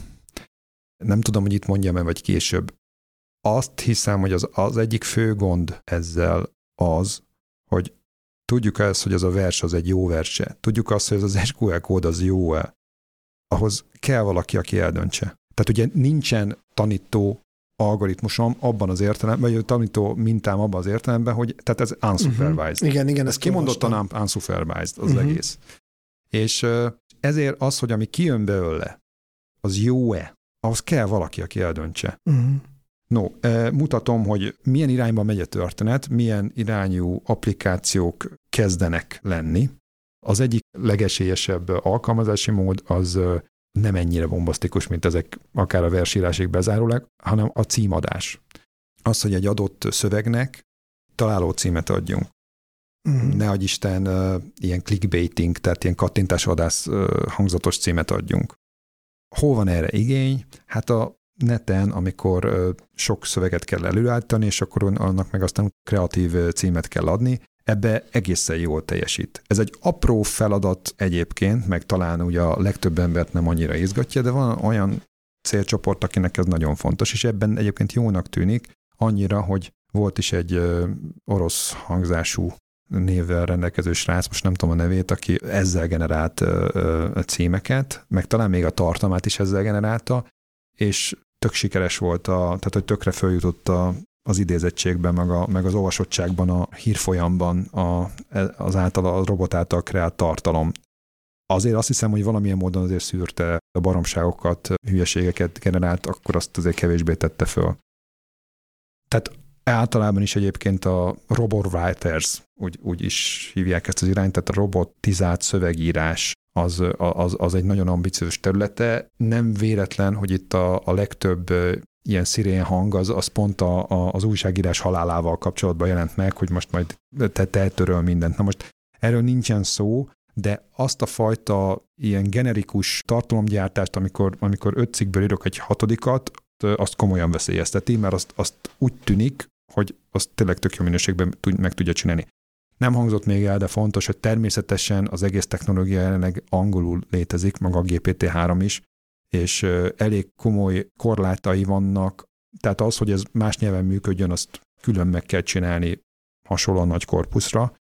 nem tudom, hogy itt mondjam-e, vagy később. Azt hiszem, hogy az, az egyik fő gond ezzel az, hogy tudjuk ezt, hogy az a vers az egy jó verse. Tudjuk azt, hogy ez az SQL kód az jó-e. Ahhoz kell valaki, aki eldöntse. Tehát ugye nincsen tanító algoritmusom abban az értelemben, vagy tanító mintám abban az értelemben, hogy tehát ez unsupervised. Uh-huh. Igen, igen, ez kimondottan unsupervised az uh-huh. egész. És ezért az, hogy ami kijön belőle, az jó-e, ahhoz kell valaki, aki eldöntse. Uh-huh. No, mutatom, hogy milyen irányba megy a történet, milyen irányú applikációk kezdenek lenni. Az egyik legesélyesebb alkalmazási mód az nem ennyire bombasztikus, mint ezek akár a versírásig bezárólag, hanem a címadás. Az, hogy egy adott szövegnek találó címet adjunk. Uh-huh. Ne adj Isten, uh, ilyen clickbaiting, tehát ilyen kattintásvadász uh, hangzatos címet adjunk. Hol van erre igény? Hát a neten, amikor uh, sok szöveget kell előállítani, és akkor annak meg aztán kreatív címet kell adni, ebbe egészen jól teljesít. Ez egy apró feladat egyébként, meg talán ugye a legtöbb embert nem annyira izgatja, de van olyan célcsoport, akinek ez nagyon fontos, és ebben egyébként jónak tűnik, annyira, hogy volt is egy orosz hangzású névvel rendelkező srác, most nem tudom a nevét, aki ezzel generált címeket, meg talán még a tartalmát is ezzel generálta, és tök sikeres volt, a, tehát hogy tökre följutott a, az idézettségben, meg, a, meg az olvasottságban, a hírfolyamban a, az által, a robot által kreált tartalom. Azért azt hiszem, hogy valamilyen módon azért szűrte a baromságokat, hülyeségeket generált, akkor azt azért kevésbé tette föl. Tehát általában is egyébként a robot writers, úgy, úgy is hívják ezt az irányt, tehát a robotizált szövegírás az, az, az egy nagyon ambiciózus területe. Nem véletlen, hogy itt a, a legtöbb ilyen szirén hang, az, az pont a, a, az újságírás halálával kapcsolatban jelent meg, hogy most majd te, te töröl mindent. Na most erről nincsen szó, de azt a fajta ilyen generikus tartalomgyártást, amikor, amikor öt cikkből írok egy hatodikat, azt komolyan veszélyezteti, mert azt, azt úgy tűnik, hogy azt tényleg tök jó minőségben meg tudja csinálni. Nem hangzott még el, de fontos, hogy természetesen az egész technológia jelenleg angolul létezik, maga a GPT-3 is, és elég komoly korlátai vannak, tehát az, hogy ez más nyelven működjön, azt külön meg kell csinálni hasonlóan nagy korpuszra.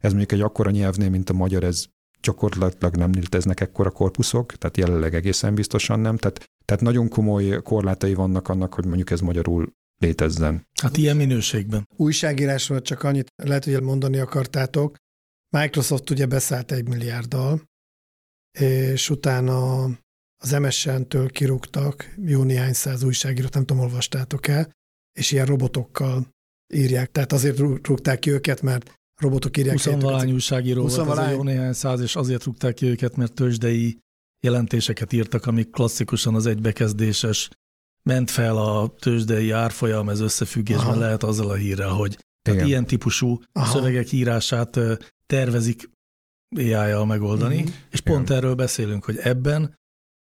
Ez mondjuk egy akkora nyelvnél, mint a magyar, ez gyakorlatilag nem léteznek ekkora korpuszok, tehát jelenleg egészen biztosan nem. Tehát, tehát nagyon komoly korlátai vannak annak, hogy mondjuk ez magyarul létezzen. Hát ilyen minőségben. Újságírásról csak annyit lehet, hogy mondani akartátok. Microsoft ugye beszállt egy milliárddal, és utána az MSN-től kirúgtak jó néhány száz újságírót, nem tudom, olvastátok-e, és ilyen robotokkal írják. Tehát azért rúgták ki őket, mert robotok írják. 20 valány újságíró 20 volt, ez jó néhány száz, és azért rúgták ki őket, mert tőzsdei jelentéseket írtak, amik klasszikusan az egybekezdéses ment fel a tőzsdei árfolyam, ez összefüggésben Aha. lehet azzal a hírrel, hogy tehát ilyen típusú Aha. szövegek írását tervezik AI-jal megoldani, mm-hmm. és pont Igen. erről beszélünk, hogy ebben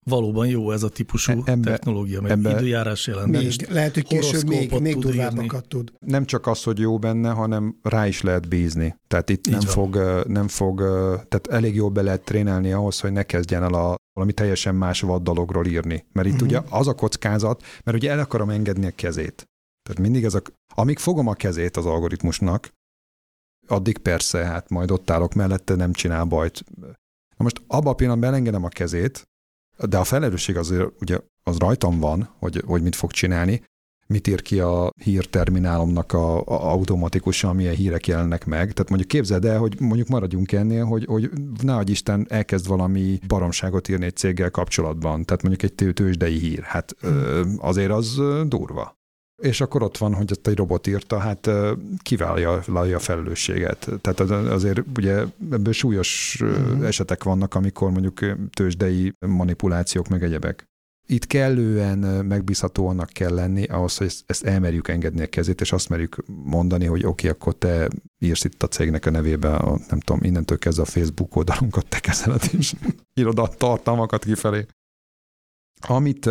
valóban jó ez a típusú ebbe, technológia, meg ebbe, időjárás jelentést. Még, lehet, hogy később még, még tud durvábbakat tud. Nem csak az, hogy jó benne, hanem rá is lehet bízni. Tehát itt nem fog, nem fog, tehát elég jól be lehet trénelni ahhoz, hogy ne kezdjen el a valami teljesen más vaddalogról írni. Mert itt uh-huh. ugye az a kockázat, mert ugye el akarom engedni a kezét. Tehát mindig ez a, amíg fogom a kezét az algoritmusnak, addig persze, hát majd ott állok mellette, nem csinál bajt. Na most abban a pillanatban elengedem a kezét, de a felelősség azért ugye az rajtam van, hogy, hogy mit fog csinálni, mit ír ki a hírterminálomnak a, a automatikusan, milyen hírek jelennek meg. Tehát mondjuk képzeld el, hogy mondjuk maradjunk ennél, hogy, hogy ne adj Isten elkezd valami baromságot írni egy céggel kapcsolatban, tehát mondjuk egy tőzsdei hír. Hát azért az durva. És akkor ott van, hogy ezt egy robot írta, hát kiválja a felelősséget. Tehát azért ugye ebből súlyos uh-huh. esetek vannak, amikor mondjuk tőzsdei manipulációk meg egyebek. Itt kellően megbízhatóanak kell lenni ahhoz, hogy ezt elmerjük engedni a kezét, és azt merjük mondani, hogy oké, okay, akkor te írsz itt a cégnek a nevébe, a, nem tudom, innentől kezdve a Facebook oldalunkat te kezeled is. Írod a tartalmakat kifelé. Amit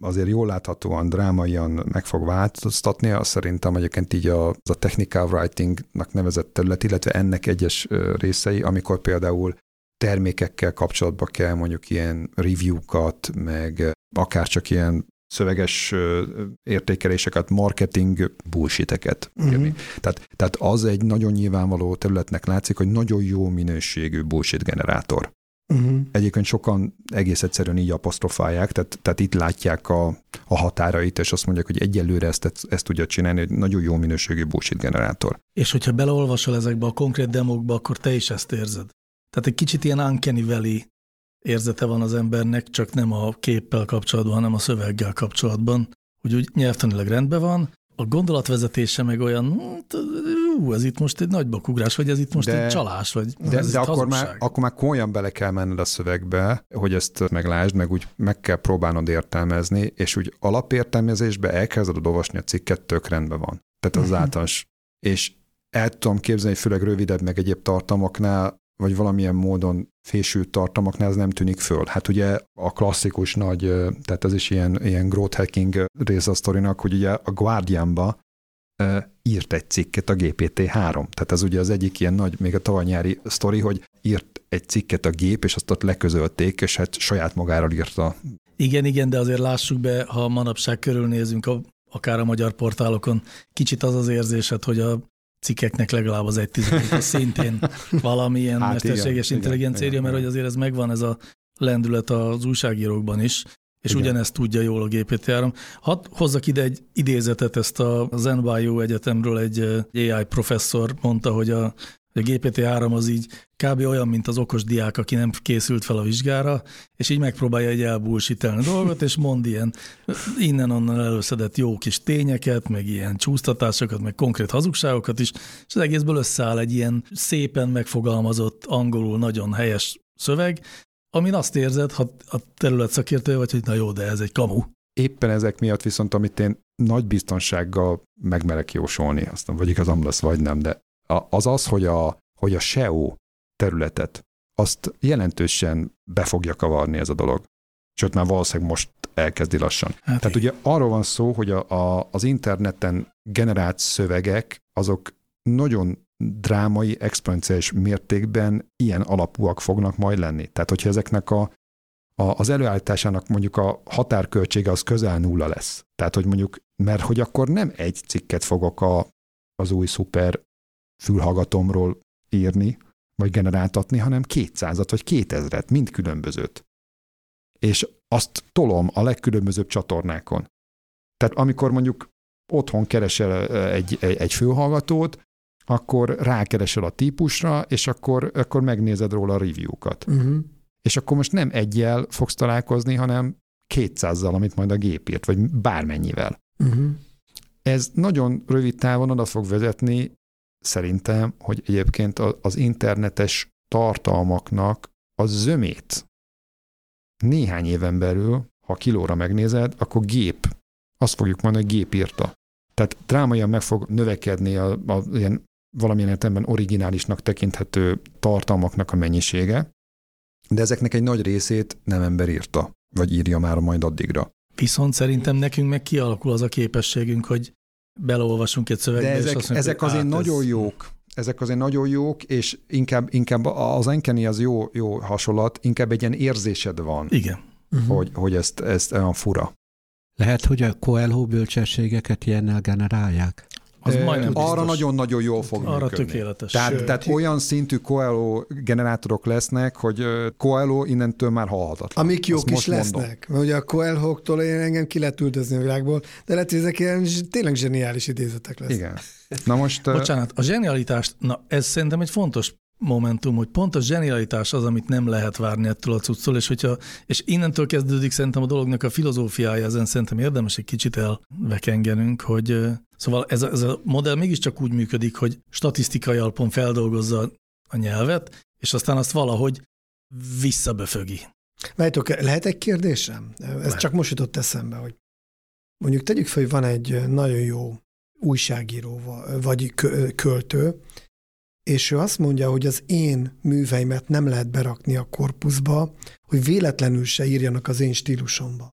azért jól láthatóan drámaian meg fog változtatni, az szerintem egyébként így a, a technical writingnak nevezett terület, illetve ennek egyes részei, amikor például termékekkel kapcsolatban kell mondjuk ilyen review-kat, meg akár csak ilyen szöveges értékeléseket, marketing bullshiteket írni. Uh-huh. Tehát, tehát az egy nagyon nyilvánvaló területnek látszik, hogy nagyon jó minőségű bullshit generátor. Uh-huh. Egyébként sokan egész egyszerűen így apostrofálják, tehát, tehát itt látják a, a határait, és azt mondják, hogy egyelőre ezt, ezt, tudja csinálni, hogy nagyon jó minőségű bullshit generátor. És hogyha beleolvasol ezekbe a konkrét demokba, akkor te is ezt érzed. Tehát egy kicsit ilyen uncanny valley érzete van az embernek, csak nem a képpel kapcsolatban, hanem a szöveggel kapcsolatban. Úgy, úgy nyelvtanilag rendben van, a gondolatvezetése meg olyan, ú, ez itt most egy nagy bakugrás, vagy ez itt most de, egy csalás, vagy de, ez de akkor, már, akkor már komolyan bele kell menned a szövegbe, hogy ezt meglásd, meg úgy meg kell próbálnod értelmezni, és úgy alapértelmezésbe elkezded olvasni a cikket, tök rendben van. Tehát az uh-huh. általános. És el tudom képzelni, főleg rövidebb, meg egyéb tartalmaknál, vagy valamilyen módon fésült tartalmaknál ez nem tűnik föl. Hát ugye a klasszikus nagy, tehát ez is ilyen, ilyen growth hacking rész a sztorinak, hogy ugye a Guardianba írt egy cikket a GPT-3. Tehát ez ugye az egyik ilyen nagy, még a tavaly sztori, hogy írt egy cikket a gép, és azt ott leközölték, és hát saját magáról írta. Igen, igen, de azért lássuk be, ha manapság körülnézünk, a, akár a magyar portálokon, kicsit az az érzésed, hogy a cikkeknek legalább az egy tizedik, szintén valamilyen hát mesterséges igen, intelligencia, igen, mert igen. hogy azért ez megvan, ez a lendület az újságírókban is, és igen. ugyanezt tudja jól a GPT-3. Hadd hozzak ide egy idézetet, ezt az NYU egyetemről egy AI professzor mondta, hogy a a GPT-3 az így kb. olyan, mint az okos diák, aki nem készült fel a vizsgára, és így megpróbálja egy elbúlsítelni a dolgot, és mond ilyen innen-onnan előszedett jó kis tényeket, meg ilyen csúsztatásokat, meg konkrét hazugságokat is, és az egészből összeáll egy ilyen szépen megfogalmazott, angolul nagyon helyes szöveg, amin azt érzed, ha a terület szakértője vagy, hogy na jó, de ez egy kamu. Éppen ezek miatt viszont, amit én nagy biztonsággal megmerek jósolni, aztán vagy igazam lesz, vagy nem, de az az, hogy a, hogy a SEO területet azt jelentősen be fogja kavarni ez a dolog. Sőt, már valószínűleg most elkezdi lassan. Hát Tehát ugye arról van szó, hogy a, a, az interneten generált szövegek, azok nagyon drámai, exponenciális mértékben ilyen alapúak fognak majd lenni. Tehát, hogyha ezeknek a, a, az előállításának mondjuk a határköltsége az közel nulla lesz. Tehát, hogy mondjuk, mert hogy akkor nem egy cikket fogok a, az új szuper fülhallgatomról írni, vagy generáltatni, hanem 200-at vagy 2000-et, mind különbözőt. És azt tolom a legkülönbözőbb csatornákon. Tehát amikor mondjuk otthon keresel egy, egy, egy fülhallgatót, akkor rákeresel a típusra, és akkor, akkor megnézed róla a review-kat. Uh-huh. És akkor most nem egyel fogsz találkozni, hanem kétszázzal, amit majd a gép írt, vagy bármennyivel. Uh-huh. Ez nagyon rövid távon oda fog vezetni, szerintem, hogy egyébként az internetes tartalmaknak a zömét néhány éven belül, ha kilóra megnézed, akkor gép, azt fogjuk mondani, hogy gép írta. Tehát drámaian meg fog növekedni a, a ilyen valamilyen értelemben originálisnak tekinthető tartalmaknak a mennyisége, de ezeknek egy nagy részét nem ember írta, vagy írja már majd addigra. Viszont szerintem nekünk meg kialakul az a képességünk, hogy beleolvasunk egy szövegbe, De ezek, és azt mondjuk, ezek azért át, nagyon ez... jók. Ezek azért nagyon jók, és inkább, inkább az Enkeni az jó, jó hasonlat, inkább egy ilyen érzésed van, Igen. Uh-huh. hogy, hogy ezt, ezt olyan fura. Lehet, hogy a Coelho bölcsességeket ilyennel generálják? Az majdnem. Arra nagyon-nagyon jól fog Arra működni. tökéletes. Tehát, tehát olyan szintű Coelho generátorok lesznek, hogy Coelho innentől már halhatatlan. Amik jók Azt is mondom. lesznek. Mert ugye a Coelho-któl én engem ki lehet üldözni a világból, de lehet, hogy ezek ilyen tényleg zseniális idézetek lesznek. Igen. Na most... Bocsánat, a zsenialitást, na ez szerintem egy fontos momentum, hogy pont a zsenialitás az, amit nem lehet várni ettől a cucctól, és, hogyha, és innentől kezdődik szerintem a dolognak a filozófiája, ezen szerintem érdemes egy kicsit elvekengenünk, hogy szóval ez a, ez a modell mégiscsak úgy működik, hogy statisztikai alapon feldolgozza a nyelvet, és aztán azt valahogy visszaböfögi. Várjátok, lehet egy kérdésem? Ez Lehet. csak most jutott eszembe, hogy mondjuk tegyük fel, hogy van egy nagyon jó újságíró va- vagy kö- költő, és ő azt mondja, hogy az én műveimet nem lehet berakni a korpuszba, hogy véletlenül se írjanak az én stílusomba.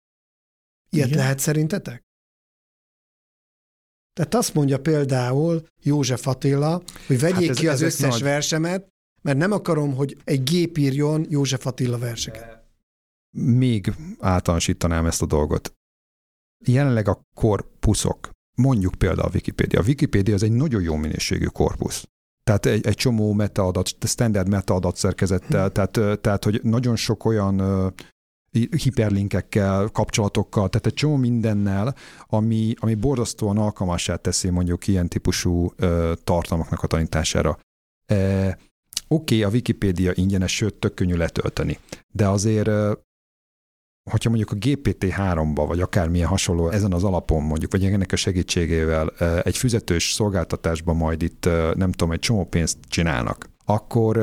Ilyet Igen. lehet szerintetek? Tehát azt mondja például József Attila, hogy vegyék Hát ez- ki az összes nagy- versemet, mert nem akarom, hogy egy gép írjon József Attila verseket. még általánosítanám ezt a dolgot. Jelenleg a korpuszok, mondjuk például a Wikipédia. A Wikipédia az egy nagyon jó minőségű korpusz. Tehát egy, egy csomó metaadat, standard metaadat szerkezettel, tehát, ö, tehát hogy nagyon sok olyan hiperlinkekkel, kapcsolatokkal, tehát egy csomó mindennel, ami, ami borzasztóan alkalmassá teszi mondjuk ilyen típusú ö, tartalmaknak a tanítására. E, Oké, okay, a Wikipédia ingyenes, sőt, tök könnyű letölteni, de azért hogyha mondjuk a GPT-3-ba, vagy akármilyen hasonló ezen az alapon mondjuk, vagy ennek a segítségével egy fizetős szolgáltatásban majd itt, nem tudom, egy csomó pénzt csinálnak, akkor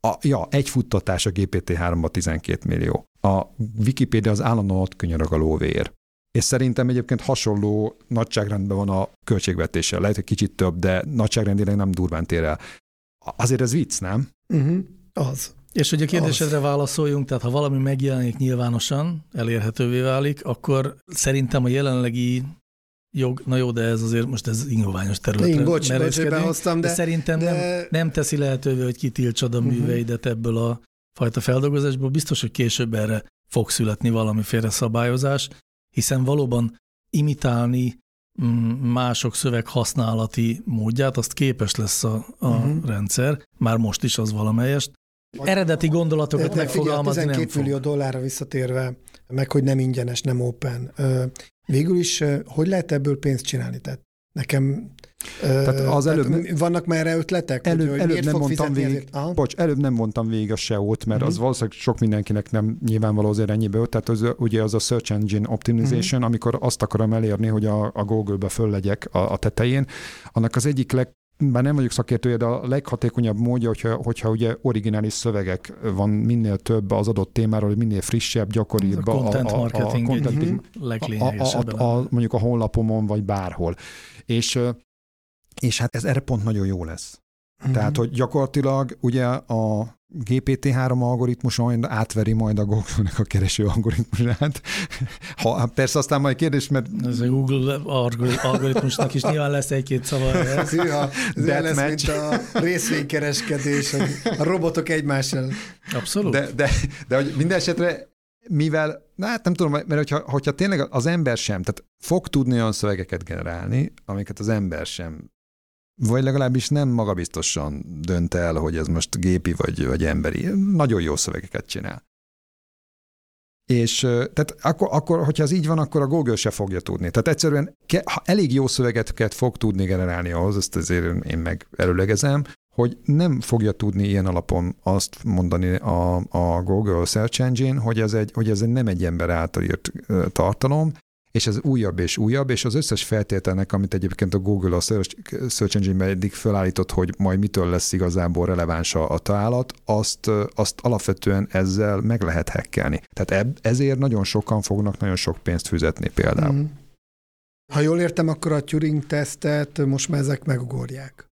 a, ja, egy futtatás a GPT-3-ba 12 millió. A Wikipedia az állandóan ott könyörög a lóvér. És szerintem egyébként hasonló nagyságrendben van a költségvetéssel. Lehet, hogy kicsit több, de nagyságrendileg nem durván tér el. Azért ez vicc, nem? Uh-huh. Az. És hogy a kérdésedre válaszoljunk, tehát ha valami megjelenik nyilvánosan, elérhetővé válik, akkor szerintem a jelenlegi jog, na jó, de ez azért most ez ingoványos területre Én bocs, bocs, behoztam, de, de, szerintem de... nem, nem teszi lehetővé, hogy kitiltsad a Mhm. műveidet ebből a fajta feldolgozásból. Biztos, hogy később erre fog születni valamiféle szabályozás, hiszen valóban imitálni mm, mások szöveg használati módját, azt képes lesz a, a Mhm. rendszer, már most is az valamelyest. Eredeti gondolatokat figyelj, megfogalmazni 12 nem fog. millió dollárra visszatérve, meg hogy nem ingyenes, nem open. Végül is, hogy lehet ebből pénzt csinálni? Tehát nekem Tehát az előbb- tehát vannak már erre ötletek? Előbb- hogy, hogy előbb nem mondtam végig. Bocs, előbb nem mondtam végig a SEO-t, mert Mhm. az valószínűleg sok mindenkinek nem nyilvánvaló azért ennyibe, tehát az, ugye az a Search Engine Optimization, Mhm. amikor azt akarom elérni, hogy a, a Google-be föl legyek a, a tetején, annak az egyik leg bár nem vagyok szakértője, de a leghatékonyabb módja, hogyha, hogyha ugye originális szövegek van minél több az adott témáról, hogy minél frissebb, gyakoribb. A content marketing a, content- egyik Mhm. leglényegesebb a, a, a, mondjuk a honlapomon, vagy bárhol. És, és hát ez erre pont nagyon jó lesz. Mhm. Tehát, hogy gyakorlatilag ugye a GPT-3 algoritmus majd átveri majd a Google-nek a kereső algoritmusát. Ha, persze aztán majd kérdés, mert Ez a Google algori- algoritmusnak is nyilván lesz egy-két szava. Ez olyan lesz, Deathmatch. mint a részvénykereskedés, a robotok egymás ellen. Abszolút. de, de, de hogy minden esetre mivel, na hát nem tudom, mert hogyha, hogyha tényleg az ember sem, tehát fog tudni olyan szövegeket generálni, amiket az ember sem, vagy legalábbis nem magabiztosan dönt el, hogy ez most gépi vagy, vagy emberi. Nagyon jó szövegeket csinál. És tehát akkor, akkor, hogyha ez így van, akkor a Google se fogja tudni. Tehát egyszerűen ke, ha elég jó szövegeket fog tudni generálni ahhoz, ezt azért én meg előlegezem, hogy nem fogja tudni ilyen alapon azt mondani a, a Google Search Engine, hogy ez, egy, hogy ez nem egy ember által írt tartalom, és ez újabb és újabb, és az összes feltételnek, amit egyébként a Google a Search, Engine-ben eddig felállított, hogy majd mitől lesz igazából releváns a, találat, azt, azt alapvetően ezzel meg lehet hekkelni. Tehát eb, ezért nagyon sokan fognak nagyon sok pénzt fizetni például. Mm. Ha jól értem, akkor a Turing-tesztet most már ezek megugorják.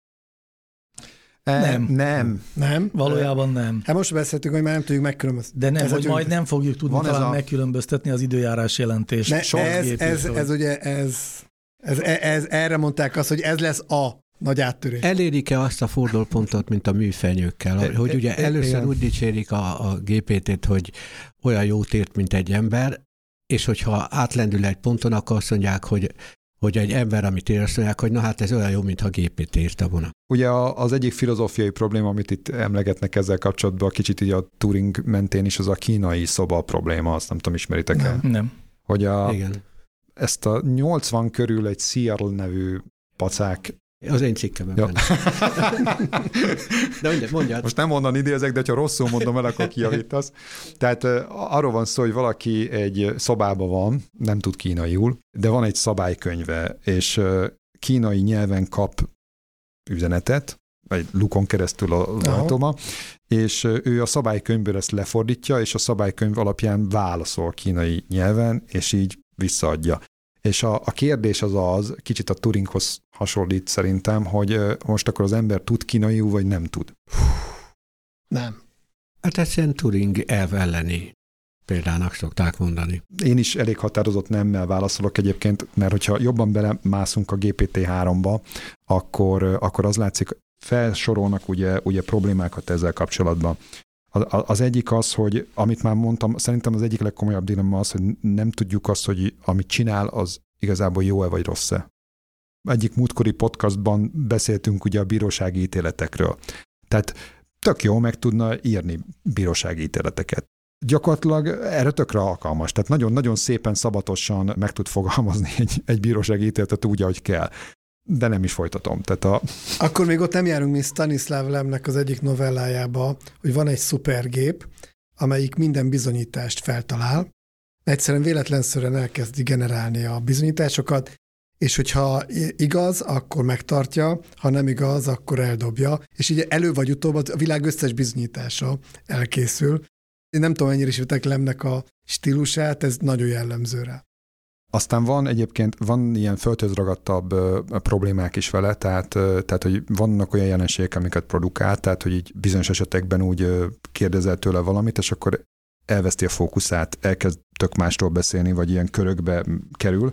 Nem. Nem. Nem? Valójában nem. Hát most beszéltünk, hogy már nem tudjuk megkülönböztetni. De nem, ez hogy majd nem fogjuk tudni Van talán a... megkülönböztetni az időjárás jelentést. Ne, ez, ez, ez, ugye, ez, ez, ez, ez, erre mondták azt, hogy ez lesz a nagy áttörés. Elérik-e azt a fordulópontot, mint a műfenyőkkel, e, hogy ugye először igen. úgy dicsérik a, a GPT-t, hogy olyan jót ért, mint egy ember, és hogyha átlendül egy ponton, akkor azt mondják, hogy hogy egy ember, amit ér, azt mondják, hogy na hát ez olyan jó, mintha gépét írta volna. Ugye az egyik filozófiai probléma, amit itt emlegetnek ezzel kapcsolatban, kicsit így a Turing mentén is, az a kínai szoba probléma, azt nem tudom, ismeritek el? Nem. nem. Hogy a, Igen. ezt a 80 körül egy Seattle nevű pacák az én cikkemben ja. De mondjad, mondjad. Most nem onnan idézek, de ha rosszul mondom el, akkor kijavítasz. Tehát arról van szó, hogy valaki egy szobában van, nem tud kínaiul, de van egy szabálykönyve, és kínai nyelven kap üzenetet, vagy lukon keresztül a látoma, és ő a szabálykönyvből ezt lefordítja, és a szabálykönyv alapján válaszol kínai nyelven, és így visszaadja. És a, a kérdés az az, kicsit a Turinghoz hasonlít szerintem, hogy most akkor az ember tud kínaiul, vagy nem tud? Nem. Hát egyszerűen Turing elv elleni példának szokták mondani. Én is elég határozott nemmel válaszolok egyébként, mert hogyha jobban belemászunk a GPT-3-ba, akkor, akkor az látszik, felsorolnak ugye, ugye problémákat ezzel kapcsolatban. Az egyik az, hogy amit már mondtam, szerintem az egyik legkomolyabb dilemma az, hogy nem tudjuk azt, hogy amit csinál, az igazából jó-e vagy rossz-e. Egyik múltkori podcastban beszéltünk ugye a bírósági ítéletekről. Tehát tök jó meg tudna írni bírósági ítéleteket. Gyakorlatilag erre tökre alkalmas. Tehát nagyon-nagyon szépen, szabatosan meg tud fogalmazni egy, egy bírósági ítéletet úgy, ahogy kell de nem is folytatom. Tehát a... Akkor még ott nem járunk, mint Stanislav Lemnek az egyik novellájába, hogy van egy szupergép, amelyik minden bizonyítást feltalál, egyszerűen véletlenszerűen elkezdi generálni a bizonyításokat, és hogyha igaz, akkor megtartja, ha nem igaz, akkor eldobja, és így elő vagy utóbb a világ összes bizonyítása elkészül. Én nem tudom, mennyire ismertek Lemnek a stílusát, ez nagyon jellemző rá. Aztán van egyébként, van ilyen földhöz ragadtabb problémák is vele, tehát, tehát hogy vannak olyan jelenségek, amiket produkál, tehát hogy így bizonyos esetekben úgy kérdezel tőle valamit, és akkor elveszti a fókuszát, elkezd tök másról beszélni, vagy ilyen körökbe kerül.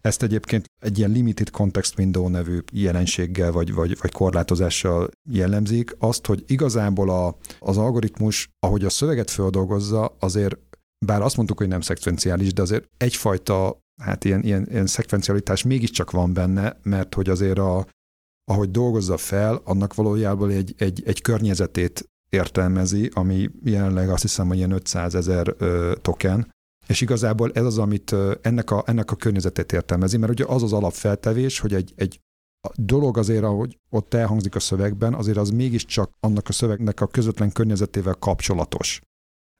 Ezt egyébként egy ilyen limited context window nevű jelenséggel vagy, vagy, vagy korlátozással jellemzik, azt, hogy igazából a, az algoritmus, ahogy a szöveget földolgozza, azért bár azt mondtuk, hogy nem szekvenciális, de azért egyfajta hát ilyen, ilyen, ilyen szekvencialitás mégiscsak van benne, mert hogy azért a, ahogy dolgozza fel, annak valójában egy, egy, egy környezetét értelmezi, ami jelenleg azt hiszem, hogy ilyen 500 ezer token, és igazából ez az, amit ennek a, ennek a környezetét értelmezi, mert ugye az az alapfeltevés, hogy egy, egy dolog azért, ahogy ott elhangzik a szövegben, azért az mégiscsak annak a szövegnek a közvetlen környezetével kapcsolatos.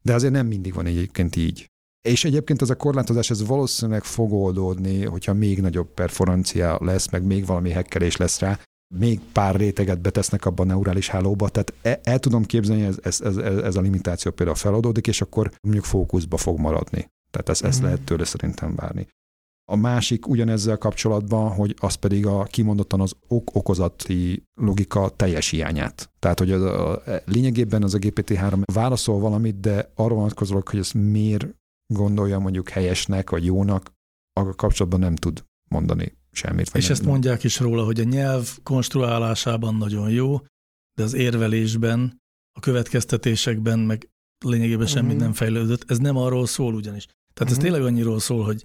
De azért nem mindig van egyébként így. És egyébként ez a korlátozás ez valószínűleg fog oldódni, hogyha még nagyobb performancia lesz, meg még valami hekkelés lesz rá, még pár réteget betesznek abban a neurális hálóba, tehát el, el tudom képzelni, ez, ez, ez, ez a limitáció például feladódik, és akkor mondjuk fókuszba fog maradni. Tehát ezt, ezt mm. lehet tőle szerintem várni. A másik ugyanezzel kapcsolatban, hogy az pedig a kimondottan az ok-okozati logika teljes hiányát. Tehát, hogy az a, lényegében az a GPT-3 válaszol valamit, de arra vonatkozólag, hogy ezt miért gondolja mondjuk helyesnek vagy jónak, a kapcsolatban nem tud mondani semmit. És ezt mondják is róla, hogy a nyelv konstruálásában nagyon jó, de az érvelésben, a következtetésekben meg lényegében semmi uh-huh. nem fejlődött. Ez nem arról szól ugyanis. Tehát uh-huh. ez mhm. tényleg annyiról szól, hogy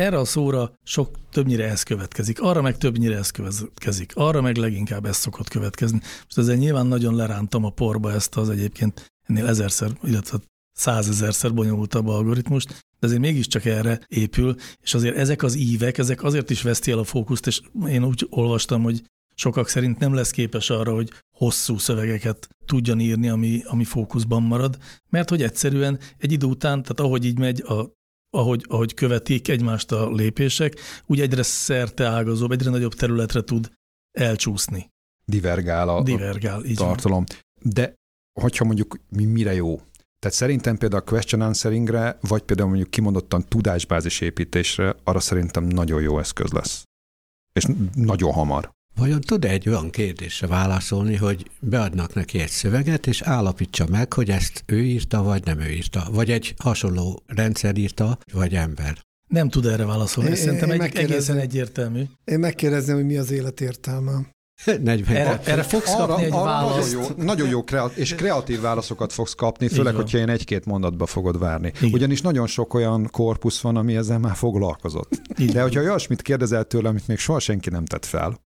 erre a szóra sok többnyire ez következik, arra meg többnyire ez következik, arra meg leginkább ez szokott következni. Most ezzel nyilván nagyon lerántam a porba ezt az egyébként ennél ezerszer, illetve százezerszer bonyolultabb algoritmust, de azért mégiscsak erre épül, és azért ezek az ívek, ezek azért is veszti el a fókuszt, és én úgy olvastam, hogy sokak szerint nem lesz képes arra, hogy hosszú szövegeket tudjon írni, ami, ami fókuszban marad, mert hogy egyszerűen egy idő után, tehát ahogy így megy, a, ahogy, ahogy követik egymást a lépések, úgy egyre szerte ágazóbb, egyre nagyobb területre tud elcsúszni. Divergál a, Divergál, a tartalom. Van. De hogyha mondjuk mi mire jó? Tehát szerintem például a question answeringre, vagy például mondjuk kimondottan tudásbázis építésre, arra szerintem nagyon jó eszköz lesz. És nagyon hamar. Vajon tud egy olyan kérdésre válaszolni, hogy beadnak neki egy szöveget, és állapítsa meg, hogy ezt ő írta, vagy nem ő írta, vagy egy hasonló rendszer írta, vagy ember? Nem tud erre válaszolni, én, szerintem én egy, egészen egyértelmű. Én megkérdezném, hogy mi az élet értelme. 40. Erre, erre fogsz arra, kapni egy arra választ. Nagyon jó, nagyon jó kreatív, és kreatív válaszokat fogsz kapni, főleg, hogyha ilyen egy-két mondatba fogod várni. Igen. Ugyanis nagyon sok olyan korpusz van, ami ezzel már foglalkozott. Igen. De hogyha olyasmit kérdezel tőle, amit még soha senki nem tett fel,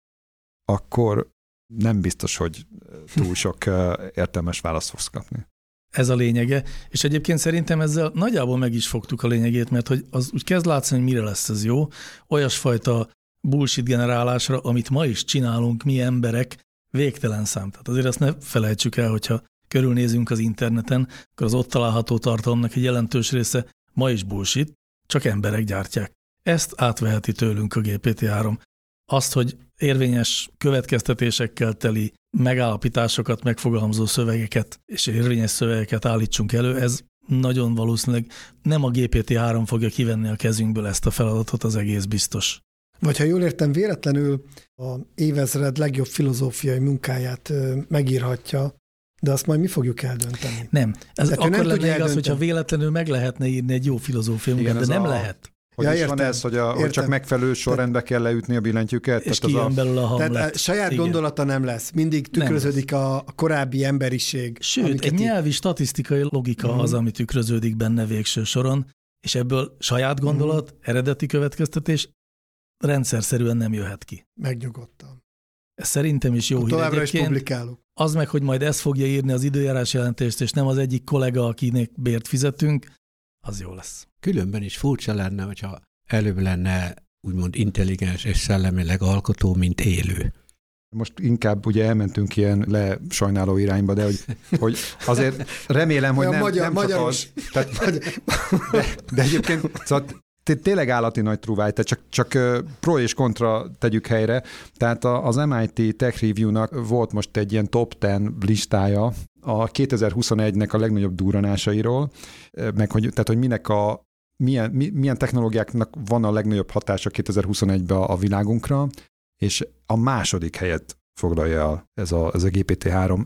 akkor nem biztos, hogy túl sok értelmes választ fogsz kapni. Ez a lényege, és egyébként szerintem ezzel nagyjából meg is fogtuk a lényegét, mert hogy az úgy kezd látszani, hogy mire lesz ez jó. Olyasfajta bullshit generálásra, amit ma is csinálunk mi emberek, végtelen szám. Tehát azért azt ne felejtsük el, hogyha körülnézünk az interneten, akkor az ott található tartalomnak egy jelentős része ma is bullshit, csak emberek gyártják. Ezt átveheti tőlünk a GPT-3. Azt, hogy érvényes következtetésekkel teli megállapításokat, megfogalmazó szövegeket és érvényes szövegeket állítsunk elő, ez nagyon valószínűleg nem a GPT-3 fogja kivenni a kezünkből ezt a feladatot, az egész biztos. Vagy ha jól értem, véletlenül a évezred legjobb filozófiai munkáját megírhatja, de azt majd mi fogjuk eldönteni. Nem. Ez Tehát akkor nem lenne az, hogyha véletlenül meg lehetne írni egy jó filozófiai munkát, de nem a... lehet. Hogy ja, is értem, van ez, hogy, a, hogy csak megfelelő sorrendbe kell leütni a billentyűket? És kijön a... belőle a hamlet. Tehát a saját Igen. gondolata nem lesz. Mindig tükröződik a, a korábbi emberiség. Sőt, egy nyelvi, statisztikai logika uh-huh. az, ami tükröződik benne végső soron, és ebből saját gondolat, uh-huh. eredeti következtetés rendszer szerűen nem jöhet ki. Megnyugodtam. Ez szerintem is jó hír Továbbra is publikálok. Az meg, hogy majd ezt fogja írni az időjárás jelentést, és nem az egyik kollega, akinek bért fizetünk, az jó lesz. Különben is furcsa lenne, hogyha előbb lenne úgymond intelligens és szellemileg alkotó, mint élő. Most inkább ugye elmentünk ilyen le sajnáló irányba, de hogy, hogy azért remélem, hogy nem, magyar, nem csak magyar az. Tehát, de, de egyébként szóval tényleg állati nagy truváj, tehát csak, csak pro és kontra tegyük helyre. Tehát az MIT Tech Review-nak volt most egy ilyen top 10 listája a 2021-nek a legnagyobb duranásairól, meg hogy, tehát hogy minek a milyen, milyen technológiáknak van a legnagyobb hatása 2021-ben a világunkra, és a második helyet foglalja el ez a, ez a GPT-3.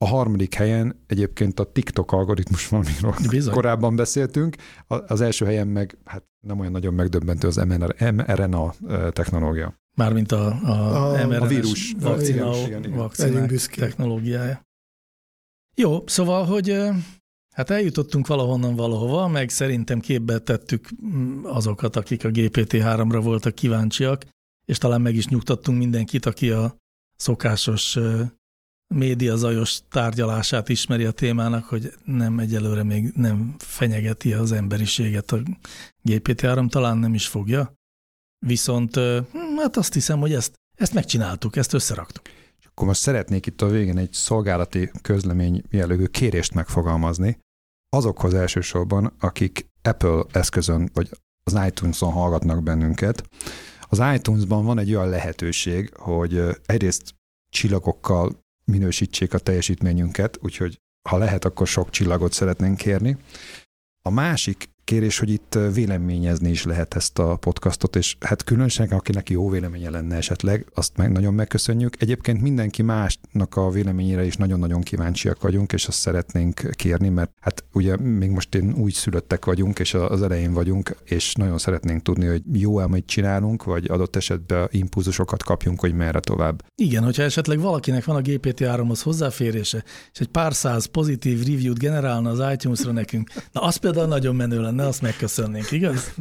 A harmadik helyen egyébként a TikTok algoritmus valamiről Bizony. korábban beszéltünk, az első helyen meg hát nem olyan nagyon megdöbbentő az mRNA technológia. Mármint a, a, a, a vírus vakcina, technológiája. Jó, szóval, hogy hát eljutottunk valahonnan valahova, meg szerintem képbe tettük mm, azokat, akik a GPT-3-ra voltak kíváncsiak, és talán meg is nyugtattunk mindenkit, aki a szokásos média zajos tárgyalását ismeri a témának, hogy nem egyelőre még nem fenyegeti az emberiséget a GPT-3, talán nem is fogja. Viszont hát azt hiszem, hogy ezt, ezt megcsináltuk, ezt összeraktuk. Akkor most szeretnék itt a végén egy szolgálati közlemény jellegű kérést megfogalmazni azokhoz elsősorban, akik Apple eszközön vagy az iTunes-on hallgatnak bennünket. Az iTunes-ban van egy olyan lehetőség, hogy egyrészt csillagokkal minősítsék a teljesítményünket, úgyhogy ha lehet, akkor sok csillagot szeretnénk kérni. A másik kérés, hogy itt véleményezni is lehet ezt a podcastot, és hát különösen, akinek jó véleménye lenne esetleg, azt meg nagyon megköszönjük. Egyébként mindenki másnak a véleményére is nagyon-nagyon kíváncsiak vagyunk, és azt szeretnénk kérni, mert hát ugye még most én úgy szülöttek vagyunk, és az elején vagyunk, és nagyon szeretnénk tudni, hogy jó amit csinálunk, vagy adott esetben impulzusokat kapjunk, hogy merre tovább. Igen, hogyha esetleg valakinek van a GPT-3-hoz hozzáférése, és egy pár száz pozitív review-t generálna az iTunes-ra nekünk, na az például nagyon menő lenne, lenne, azt megköszönnénk, igaz?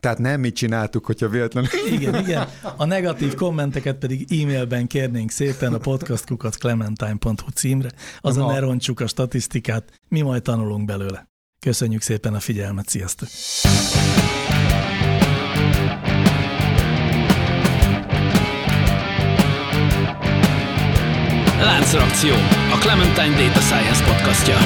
Tehát nem mi csináltuk, hogyha véletlenül. Igen, igen. A negatív kommenteket pedig e-mailben kérnénk szépen a podcastkukaclementine.hu címre. Azon ne roncsuk a statisztikát, mi majd tanulunk belőle. Köszönjük szépen a figyelmet, sziasztok! Láncreakció, a Clementine Data Science podcastja.